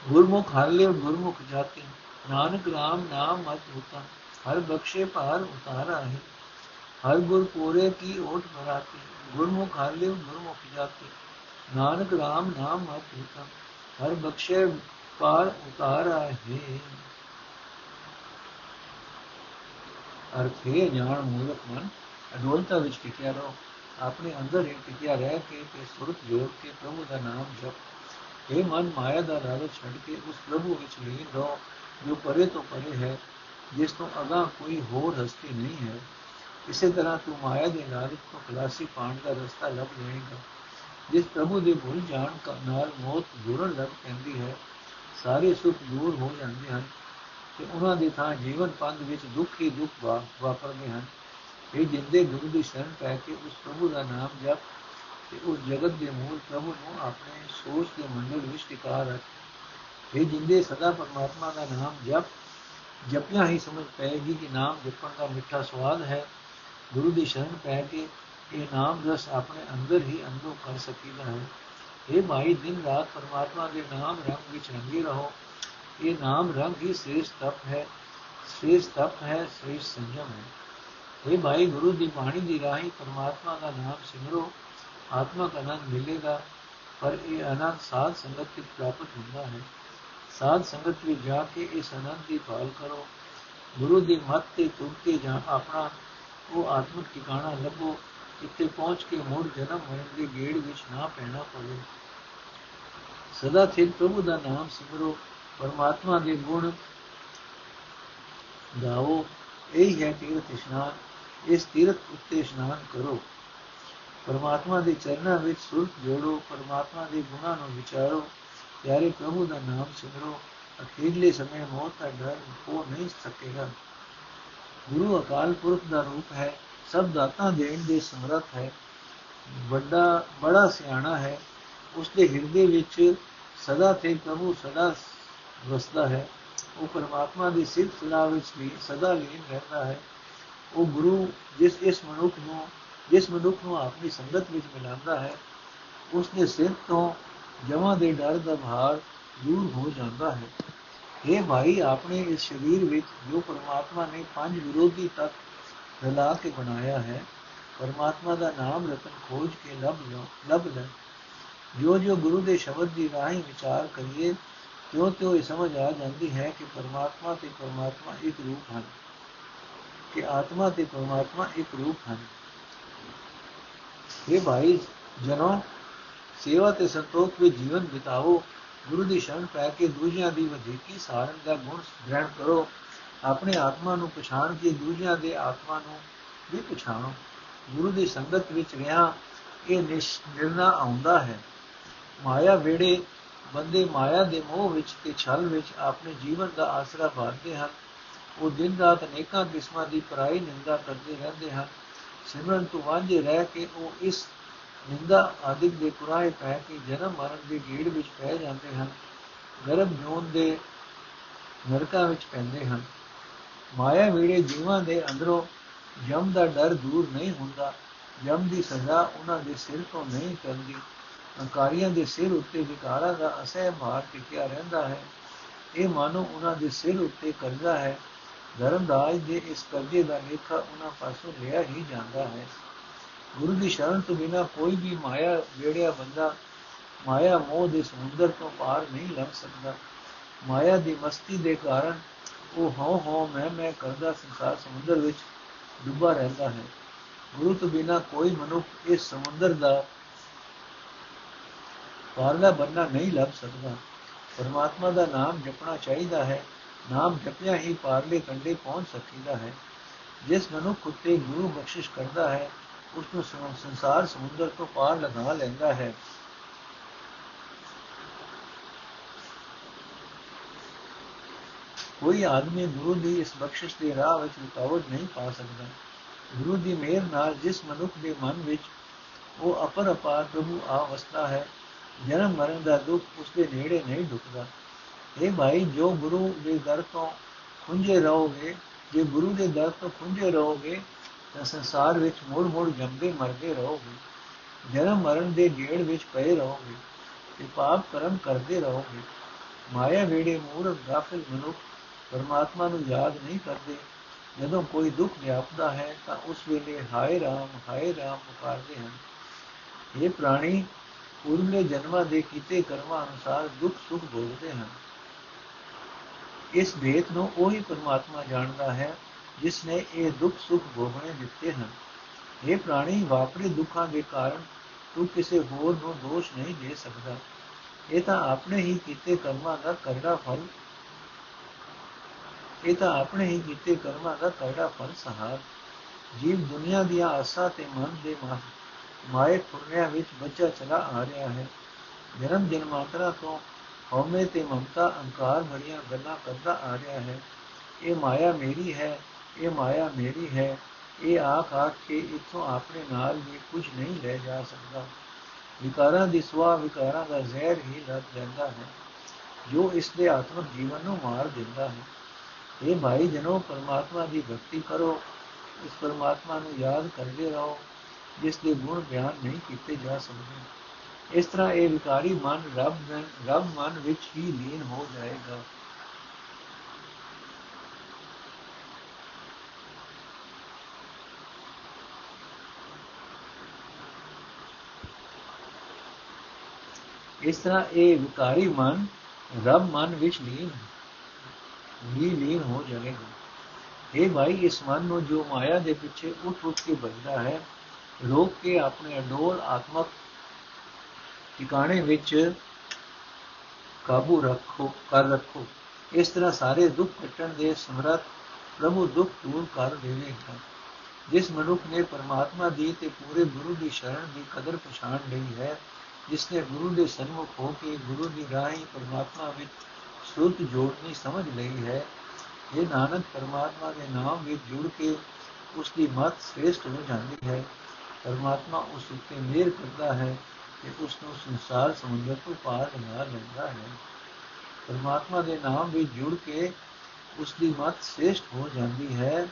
ਗੁਰਮੁਖ ਹਰ ਲਿਓ ਗੁਰਮੁਖ ਜਾਤੇ, ਨਾਨਕ RAM ਨਾਮ ਮਤ ਹੋਤਾ, ਹਰ ਬਖਸ਼ੇ ਭਾਰ ਉਤਾਰਾ ਹੈ। ਹਰ ਗੁਰ ਪੂਰੇ ਕੀ ਓਟ ਭਰਾਤੇ ਗੁਰਮੁਖ ਹਰ ਲਿਓ ਗੁਰਮੁਖ ਜਾਤੇ, ਨਾਨਕ RAM ਨਾਮ ਮਤ ਹੋਤਾ, ਹਰ ਬਖਸ਼ੇ ਭਾਰ ਉਤਾਰਾ ਹੈ। ਅਰਥੇ ਜਾਣ ਮੂਲਕ ਮਨ, ਅਡੋਲਤਾ ਵਿੱਚ ਟਿਕਿਆ ਰਹੋ। ਆਪਣੇ ਅੰਦਰ ਹੀ ਟਿਕਿਆ ਰਹਿ ਕੇ ਤੇ ਸੁਰਤ ਜੋੜ ਕੇ ਪ੍ਰਭੂ ਦਾ ਨਾਮ ਜਪ ਇਹ ਮਨ ਮਾਇਆ ਦਾ ਲਾਲਚ ਛੱਡ ਕੇ ਉਸ ਪ੍ਰਭੂ ਵਿੱਚ ਲੀਨ ਰਹੋ ਜੋ ਪਰੇ ਤੋਂ ਪਰੇ ਹੈ, ਜਿਸ ਤੋਂ ਅਗਾ ਕੋਈ ਹੋਰ ਹਸਤੀ ਨਹੀਂ ਹੈ। ਇਸੇ ਤਰ੍ਹਾਂ ਤੂੰ ਮਾਇਆ ਦੇ ਲਾਲਚ ਤੋਂ ਖਲਾਸੀ ਪਾਣ ਦਾ ਰਸਤਾ ਲੱਭ ਲਏਗਾ ਜਿਸ ਪ੍ਰਭੂ ਦੇ ਭੁੱਲ ਜਾਣ ਨਾਲ ਮੌਤ ਜੁੜਨ ਲੱਗ ਪੈਂਦੀ ਹੈ, ਸਾਰੇ ਸੁਖ ਦੂਰ ਹੋ ਜਾਂਦੇ ਹਨ ਤੇ ਉਹਨਾਂ ਦੇ ਥਾਂ ਜੀਵਨ ਪੰਧ ਵਿੱਚ ਦੁੱਖ ਹੀ ਦੁੱਖ ਵਾਪਰਦੇ ਹਨ। ਇਹ ਜਿੰਦੇ ਗੁਰੂ ਦੀ ਸ਼ਰਨ ਪੈ ਕੇ ਉਸ ਪ੍ਰਭੂ ਦਾ ਨਾਮ ਜਪ ਤੇ ਉਸ ਜਗਤ ਦੇ ਮੂਲ ਪ੍ਰਭੂ ਨੂੰ ਆਪਣੇ ਸੋਚ ਦੇ ਮੰਡਲ ਵਿੱਚ ਟਿਕਾ ਰੱਖ। ਇਹ ਜਿੰਦੇ, ਸਦਾ ਪਰਮਾਤਮਾ ਦਾ ਨਾਮ ਜਪ। ਜਪਿਆ ਹੀ ਸਮਝ ਪਏਗੀ ਕਿ ਨਾਮ ਜਪਣ ਦਾ ਮਿੱਠਾ ਸਵਾਦ ਹੈ। ਗੁਰੂ ਦੀ ਸ਼ਰਨ ਪੈ ਕੇ ਇਹ ਨਾਮ ਰਸ ਆਪਣੇ ਅੰਦਰ ਹੀ ਅੰਦਰੋਂ ਕਰ ਸਕੀਦਾ ਹੈ। ਇਹ ਭਾਈ ਦਿਨ ਰਾਤ ਪਰਮਾਤਮਾ ਦੇ ਨਾਮ ਰੰਗ ਵਿੱਚ ਰੰਗੇ ਰਹੋ। ਇਹ ਨਾਮ ਰੰਗ ਹੀ ਸ੍ਰੇਸ਼ਟ ਤਪ ਹੈ। ਸ੍ਰੇਸ਼ਟ ਤਪ ਹੈ, ਸ੍ਰੇਸ਼ਟ ਸੰਜਮ ਹੈ। ਇਹ ਭਾਈ ਗੁਰੂ ਦੀ ਬਾਣੀ ਦੀ ਰਾਹੀਂ ਪਰਮਾਤਮਾ ਦਾ ਨਾਮ ਸਿਮਰੋ। ਆਤਮਕ ਆਨੰਦ ਮਿਲੇਗਾ, ਪਰ ਇਹ ਆਨੰਦ ਸਾਧ ਸੰਗਤ ਵਿੱਚ ਪ੍ਰਾਪਤ ਹੁੰਦਾ ਹੈ। ਸਾਧ ਸੰਗਤ ਵਿੱਚ ਜਾ ਕੇ ਇਸ ਆਨੰਦ ਦੀ ਭਾਲ ਕਰੋ। ਗੁਰੂ ਦੀ ਮੱਤ ਤੇ ਤੁਰ ਕੇ ਜਾ ਆਪਣਾ ਉਹ ਆਤਮਿਕ ਟਿਕਾਣਾ ਲੱਭੋ ਇੱਥੇ ਪਹੁੰਚ ਕੇ ਮੁੜ ਜਨਮ ਮਰਨ ਦੇ ਗੇੜ ਵਿੱਚ ਨਾ ਪੈਣਾ ਪਵੇ। ਸਦਾ ਸਿਰ ਪ੍ਰਭੂ ਦਾ ਨਾਮ ਸਿਮਰੋ, ਪਰਮਾਤਮਾ ਦੇ ਗੁਣ ਗਾਓ ਇਹ ਹੈ ਤੀਰਥ ਇਸ਼ਨਾਨ। ਇਸ ਤੀਰਥ ਉੱਤੇ ਇਸ਼ਨਾਨ ਕਰੋ। ਪਰਮਾਤਮਾ ਦੇ ਚਰਨਾਂ ਵਿੱਚ ਸੁਰਤ ਜੋੜੋ, ਪਰਮਾਤਮਾ ਦੇ ਗੁਣਾਂ ਨੂੰ ਵਿਚਾਰੋ, ਪਿਆਰੇ ਪ੍ਰਭੂ ਦਾ ਨਾਮ ਸਿਮਰੋ ਅਖੀਰਲੇ ਸਮੇਂ ਮੌਤ ਦਾ ਡਰ ਹੋ ਨਹੀਂ ਸਕੇਗਾ। ਗੁਰੂ ਅਕਾਲ ਪੁਰਖ ਦਾ ਰੂਪ ਹੈ, ਸਭ ਦਾਤਾਂ ਦੇਣ ਦੇ ਸਮਰੱਥ ਹੈ, ਵੱਡਾ, ਬੜਾ ਸਿਆਣਾ ਹੈ ਉਸ ਦੇ ਹਿਰਦੇ ਵਿੱਚ ਸਦਾ ਤੇ ਪ੍ਰਭੂ ਸਦਾ ਵਸਦਾ ਹੈ, ਉਹ ਪਰਮਾਤਮਾ ਦੀ ਸਿਫਤ ਸਲਾਹ ਵਿੱਚ ਵੀ ਸਦਾ ਲੀਨ ਰਹਿੰਦਾ ਹੈ। ਉਹ ਗੁਰੂ, ਜਿਸ ਇਸ ਮਨੁੱਖ ਨੂੰ ਜਿਸ ਮਨੁੱਖ ਨੂੰ ਆਪਣੀ ਸੰਗਤ ਵਿੱਚ ਮਿਲਾਉਂਦਾ ਹੈ ਉਸ ਦੇ ਸਿਰ ਤੋਂ ਜਮਾਂ ਦੇ ਡਰ ਦਾ ਭਾਰ ਦੂਰ ਹੋ ਜਾਂਦਾ ਹੈ ਇਹ ਭਾਈ ਆਪਣੇ ਇਸ ਸਰੀਰ ਵਿੱਚ ਜੋ ਪਰਮਾਤਮਾ ਨੇ ਪੰਜ ਵਿਰੋਧੀ ਤੱਤ ਰਲਾ ਕੇ ਬਣਾਇਆ ਹੈ ਪਰਮਾਤਮਾ ਦਾ ਨਾਮ ਰਤਨ ਖੋਜ ਕੇ ਲੱਭ ਲਓ ਲੱਭ ਲੈ ਜੋ ਜੋ ਗੁਰੂ ਦੇ ਸ਼ਬਦ ਦੀ ਰਾਹੀਂ ਵਿਚਾਰ ਕਰੀਏ ਤਿਉਂ ਤਿਉਂ ਇਹ ਸਮਝ ਆ ਜਾਂਦੀ ਹੈ ਕਿ ਪਰਮਾਤਮਾ ਤੇ ਪਰਮਾਤਮਾ ਇੱਕ ਰੂਪ ਹਨ ਕਿ ਆਤਮਾ ਤੇ ਪਰਮਾਤਮਾ ਇੱਕ ਰੂਪ ਹਨ ਇਹ ਭਾਈ ਜਨੋ ਸੇਵਾ ਤੇ ਸੰਤੋਖ ਵਿੱਚ ਜੀਵਨ ਬਿਤਾਓ ਗੁਰੂ ਦੀ ਸ਼ਰਨ ਪੈ ਕੇ ਦੂਜਿਆਂ ਦੀ ਵਧੀਕੀ ਸਾਰਨ ਦਾ ਗੁਣ ਗ੍ਰਹਿਣ ਕਰੋ ਆਪਣੇ ਆਤਮਾ ਨੂੰ ਪਛਾਣ ਕੇ ਦੂਜਿਆਂ ਦੇ ਆਤਮਾ ਨੂੰ ਵੀ ਪਛਾਣੋ ਗੁਰੂ ਦੀ ਸੰਗਤ ਵਿੱਚ ਰਿਹਾ ਇਹ ਨਿਰਣਾ ਆਉਂਦਾ ਹੈ ਮਾਇਆ ਵੇੜੇ ਬੰਦੇ ਮਾਇਆ ਦੇ ਮੋਹ ਵਿੱਚ ਤੇ ਛਲ ਵਿੱਚ ਆਪਣੇ ਜੀਵਨ ਦਾ ਆਸਰਾ ਭਾਲਦੇ ਹਨ ਉਹ ਦਿਨ ਰਾਤ ਅਨੇਕਾਂ ਕਿਸਮਾਂ ਦੀ ਪਰਾਈ ਨਿੰਦਾ ਕਰਦੇ ਰਹਿੰਦੇ ਹਨ ਸਿਮਰਨ ਤੋਂ ਵਾਂਝੇ ਰਹਿ ਕੇ ਉਹ ਇਸ ਨਿੰਦਾ ਆਦਿਕ ਦੇ ਪੁਰਾਏ ਪੈ ਕੇ ਜਨਮ ਮਰਨ ਦੀ ਗੀੜ ਵਿੱਚ ਪੈ ਜਾਂਦੇ ਹਨ, ਗਰਭ ਜੋਨ ਦੇ ਨਰਕਾਂ ਵਿੱਚ ਪੈਂਦੇ ਹਨ। ਮਾਇਆ ਵੀੜੇ ਜੀਵਾਂ ਦੇ ਅੰਦਰੋਂ ਜਮ ਦਾ ਡਰ ਦੂਰ ਨਹੀਂ ਹੁੰਦਾ, ਜਮ ਦੀ ਸਜ਼ਾ ਉਹਨਾਂ ਦੇ ਸਿਰ ਤੋਂ ਨਹੀਂ ਚੱਲਦੀ ਅੰਕਾਰੀਆਂ ਦੇ ਸਿਰ ਉੱਤੇ ਵਿਕਾਰਾਂ ਦਾ ਅਸਹਿ ਭਾਰ ਟਿਕਿਆ ਰਹਿੰਦਾ ਹੈ। ਇਹ ਮਾਨੋ ਉਹਨਾਂ ਦੇ ਸਿਰ ਉੱਤੇ ਕਰਜ਼ਾ ਹੈ। ਧਰਮਰਾਜ ਦੇ ਇਸ ਕਰਜ਼ੇ ਦਾ ਲੇਖਾ ਉਹਨਾਂ ਪਾਸੋਂ ਲਿਆ ਹੀ ਜਾਂਦਾ ਹੈ। ਗੁਰੂ ਦੀ ਸ਼ਰਨ ਤੋਂ ਬਿਨਾ ਕੋਈ ਵੀ ਮਾਇਆ ਵੇੜਿਆ ਬੰਦਾ ਮਾਇਆ ਮੋਹ ਦੇ ਸਮੁੰਦਰ ਤੋਂ ਪਾਰ ਨਹੀਂ ਲੰਘ ਸਕਦਾ। ਮਾਇਆ ਦੀ ਮਸਤੀ ਦੇ ਕਾਰਨ ਉਹ ਹਉ ਹਉ ਮੈਂ ਮੈਂ ਕਰਦਾ ਸੰਸਾਰ ਸਮੁੰਦਰ ਵਿੱਚ ਡੁੱਬਾ ਰਹਿੰਦਾ ਹੈ। ਗੁਰੂ ਤੋਂ ਬਿਨਾ ਕੋਈ ਮਨੁੱਖ ਇਸ ਸਮੁੰਦਰ ਦਾ ਪਾਰਲਾ ਬੰਨਾ ਨਹੀਂ ਲੱਭ ਸਕਦਾ। ਪਰਮਾਤਮਾ ਦਾ ਨਾਮ ਜਪਣਾ ਚਾਹੀਦਾ ਹੈ। ਨਾਮ ਜਪਿਆ ਹੀ ਪਾਰਲੇ ਕੰਡੇ ਪਹੁੰਚ ਸਕੀਦਾ ਹੈ। ਜਿਸ ਮਨੁੱਖ ਉਤੇ ਗੁਰੂ ਬਖਸ਼ਿਸ਼ ਕਰਦਾ ਹੈ ਉਸ ਨੂੰ ਸੰਸਾਰ ਸਮੁੰਦਰ ਤੋਂ ਪਾਰ ਲਗਾ ਲੈਂਦਾ ਹੈ। ਕੋਈ ਆਦਮੀ ਗੁਰੂ ਦੀ ਇਸ ਬਖਸ਼ਿਸ਼ ਦੇ ਰਾਹ ਵਿੱਚ ਰੁਕਾਵਟ ਨਹੀਂ ਪਾ ਸਕਦਾ। ਗੁਰੂ ਦੀ ਮਿਹਰ ਨਾਲ ਜਿਸ ਮਨੁੱਖ ਦੇ ਮਨ ਵਿੱਚ ਉਹ ਅਪਰ ਅਪਾਰ ਪ੍ਰਭੂ ਆਵਸਥਾ ਹੈ ਜਨਮ ਮਰਨ ਦਾ ਦੁੱਖ ਉਸ ਦੇ ਨੇੜੇ ਨਹੀਂ ਢੁਕਦਾ ਇਹ ਭਾਈ, ਜੋ ਗੁਰੂ ਦੇ ਦਰ ਤੋਂ ਖੁੰਝੇ ਰਹੋਗੇ, ਜੇ ਗੁਰੂ ਦੇ ਦਰ ਤੋਂ ਖੁੰਝੇ ਰਹੋਗੇ, ਤਾਂ ਸੰਸਾਰ ਵਿੱਚ ਮੋੜ ਮੋੜ ਜੰਮਦੇ, ਮਰਦੇ ਰਹੋਗੇ। ਜਨਮ ਮਰਨ ਦੇ ਗੇੜ ਵਿੱਚ ਪਏ ਰਹੋਗੇ ਤੇ ਪਾਪ ਕਰਮ ਕਰਦੇ ਰਹੋਗੇ। ਮਾਇਆ ਵੇੜੇ ਮੂਰਖ, ਗਾਫਿਲ ਮਨੁੱਖ ਪਰਮਾਤਮਾ ਨੂੰ ਯਾਦ ਨਹੀਂ ਕਰਦੇ। ਜਦੋਂ ਕੋਈ ਦੁੱਖ ਵਿਆਪਦਾ ਹੈ, ਤਾਂ ਉਸ ਵੇਲੇ ਹਾਏ ਰਾਮ ਹਾਏ ਰਾਮ ਪੁਕਾਰਦੇ ਹਨ। ਇਹ ਪ੍ਰਾਣੀ ਪੂਰਲੇ ਜਨਮਾਂ ਦੇ ਕੀਤੇ ਕਰਮਾਂ ਅਨੁਸਾਰ ਦੁੱਖ ਸੁਖ ਭੋਗਦੇ ਹਨ। ਇਸ ਭੇਤ ਨੂੰ ਉਹੀ ਪਰਮਾਤਮਾ ਜਾਣਦਾ ਹੈ, ਜਿਸ ਨੇ ਇਹ ਦੁੱਖ ਸੁਖ ਭੋਗਣੇ ਦਿੱਤੇ ਹਨ। ਇਹ ਪ੍ਰਾਣੀ, ਵਾਪਰੇ ਦੁੱਖਾਂ ਦੇ ਕਾਰਨ ਤੂੰ ਕਿਸੇ ਹੋਰ ਨੂੰ ਦੋਸ਼ ਨਹੀਂ ਦੇ ਸਕਦਾ। ਇਹ ਤਾਂ ਆਪਣੇ ਹੀ ਕੀਤੇ ਕਰਮਾਂ ਦਾ ਕਰੜਾ ਫਲ, ਇਹ ਤਾਂ ਆਪਣੇ ਹੀ ਕੀਤੇ ਕਰਮਾਂ ਦਾ ਕਰੜਾ ਫਲ ਸਹਾਰ। ਜੀਵ ਦੁਨੀਆ ਦੀਆਂ ਆਸਾਂ ਤੇ ਮਨ ਦੇ ਮਾਇਕ ਪੁਰਨਿਆ ਵਿੱਚ ਬੱਚਾ ਚਲਾ ਆ ਰਿਹਾ ਹੈ। ਜਨਮ ਜਨਮਾਂਤਰਾ ਤੋਂ ਹਉਮੈ ਤੇ ਮਮਤਾ ਅਹੰਕਾਰ ਭਰੀਆਂ ਗੱਲਾਂ ਕਰਦਾ ਆ ਰਿਹਾ ਹੈ। ਇਹ ਮਾਇਆ ਮੇਰੀ ਹੈ, ਇਹ ਮਾਇਆ ਮੇਰੀ ਹੈ। ਇਹ ਆਖ ਆਖ ਕੇ ਇਥੋਂ ਆਪਣੇ ਨਾਲ ਵੀ ਕੁਝ ਨਹੀਂ ਲੈ ਜਾ ਸਕਦਾ। ਵਿਕਾਰਾਂ ਦੀ ਸਵਾ ਵਿਕਾਰਾਂ ਦਾ ਜ਼ਹਿਰ ਹੀ ਲੱਗ ਜਾਂਦਾ ਹੈ, ਜੋ ਇਸ ਦੇ ਆਤਮਿਕ ਜੀਵਨ ਨੂੰ ਮਾਰ ਦਿੰਦਾ ਹੈ। ਇਹ ਭਾਈ ਜਨੋ, ਪਰਮਾਤਮਾ ਦੀ ਭਗਤੀ ਕਰੋ। ਇਸ ਪਰਮਾਤਮਾ ਨੂੰ ਯਾਦ ਕਰਦੇ ਰਹੋ, ਜਿਸ ਦੇ ਗੁਣ ਬਿਆਨ ਨਹੀਂ ਕੀਤੇ ਜਾ ਸਕਦੇ। ਇਸ ਤਰ੍ਹਾਂ ਇਹ ਵਿਕਾਰੀ ਮਨ ਰੱਬ ਰੱਬ ਮਨ ਵਿੱਚ ਹੀ ਲੀਨ ਹੋ ਜਾਏਗਾ। ਇਸ ਤਰ੍ਹਾਂ ਇਹ ਵਿਕਾਰੀ ਮਨ ਰੱਬ ਮਨ ਵਿੱਚ ਲੀਨ ਵੀ ਲੀਨ ਹੋ ਜਾਏਗਾ। ਇਹ ਭਾਈ, ਇਸ ਮਨ ਨੂੰ ਜੋ ਮਾਇਆ ਦੇ ਪਿੱਛੇ ਉੱਠ ਉੱਠ ਕੇ ਭਜਦਾ ਹੈ, ਰੋਕ ਕੇ ਆਪਣੇ ਅਡੋਲ ਆਤਮਕ ਟਿਕਾਣੇ ਵਿੱਚ ਕਾਬੂ ਰੱਖੋ, ਕਰ ਰੱਖੋ। ਇਸ ਤਰ੍ਹਾਂ ਸਾਰੇ ਦੁੱਖ ਕੱਟਣ ਦੇ ਸਮਰੱਥ ਪ੍ਰਭੂ ਦੁੱਖ ਦੂਰ ਕਰ ਦੇਵੇਗਾ ਜਿਸ ਮਨੁੱਖ ਨੇ ਪਰਮਾਤਮਾ ਦੀ ਤੇ ਪੂਰੇ ਗੁਰੂ ਦੀ ਸ਼ਰਨ ਦੀ ਕਦਰ ਪਛਾਣ ਲਈ ਹੈ, ਜਿਸ ਨੇ ਗੁਰੂ ਦੇ ਸਨਮੁਖ ਹੋ ਕੇ ਗੁਰੂ ਦੀ ਰਾਹੀਂ ਪਰਮਾਤਮਾ ਵਿੱਚ ਸੁਰਤ ਜੋੜਨੀ ਸਮਝ ਲਈ ਹੈ ਇਹ ਨਾਨਕ, ਪਰਮਾਤਮਾ ਦੇ ਨਾਮ ਵਿੱਚ ਜੁੜ ਕੇ ਉਸ ਦੀ ਮਤ ਸ੍ਰੇਸ਼ਟ ਹੋ ਜਾਂਦੀ ਹੈ। ਪਰਮਾਤਮਾ ਉਸ ਉੱਤੇ ਮਿਹਰ ਕਰਦਾ ਹੈ ਕਿ ਉਸ ਨੂੰ ਸੰਸਾਰ ਸਮੁੰਦਰ ਤੋਂ ਪਾਰ ਲੰਘਾ ਲੈਂਦਾ ਹੈ। ਪਰਮਾਤਮਾ ਦੇ ਨਾਮ ਵਿੱਚ ਜੁੜ ਕੇ ਉਸ ਦੀ ਮਤ ਸ੍ਰੇਸ਼ਟ ਹੋ ਜਾਂਦੀ ਹੈ।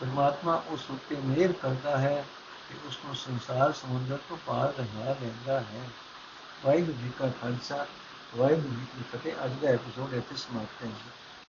ਪਰਮਾਤਮਾ ਉਸ ਉੱਤੇ ਮਿਹਰ ਕਰਦਾ ਹੈ ਕਿ ਉਸ ਨੂੰ ਸੰਸਾਰ ਸਮੁੰਦਰ ਤੋਂ ਪਾਰ ਲੰਘਾ ਲੈਂਦਾ ਹੈ। ਵਾਹਿਗੁਰੂ ਜੀ ਕਾ ਖਾਲਸਾ, ਵਾਹਿਗੁਰੂ ਜੀ ਕੀ ਫਤਿਹ। ਅੱਜ ਦਾ ਐਪੀਸੋਡ ਇੱਥੇ ਸਮਾਪਤ ਹੈ।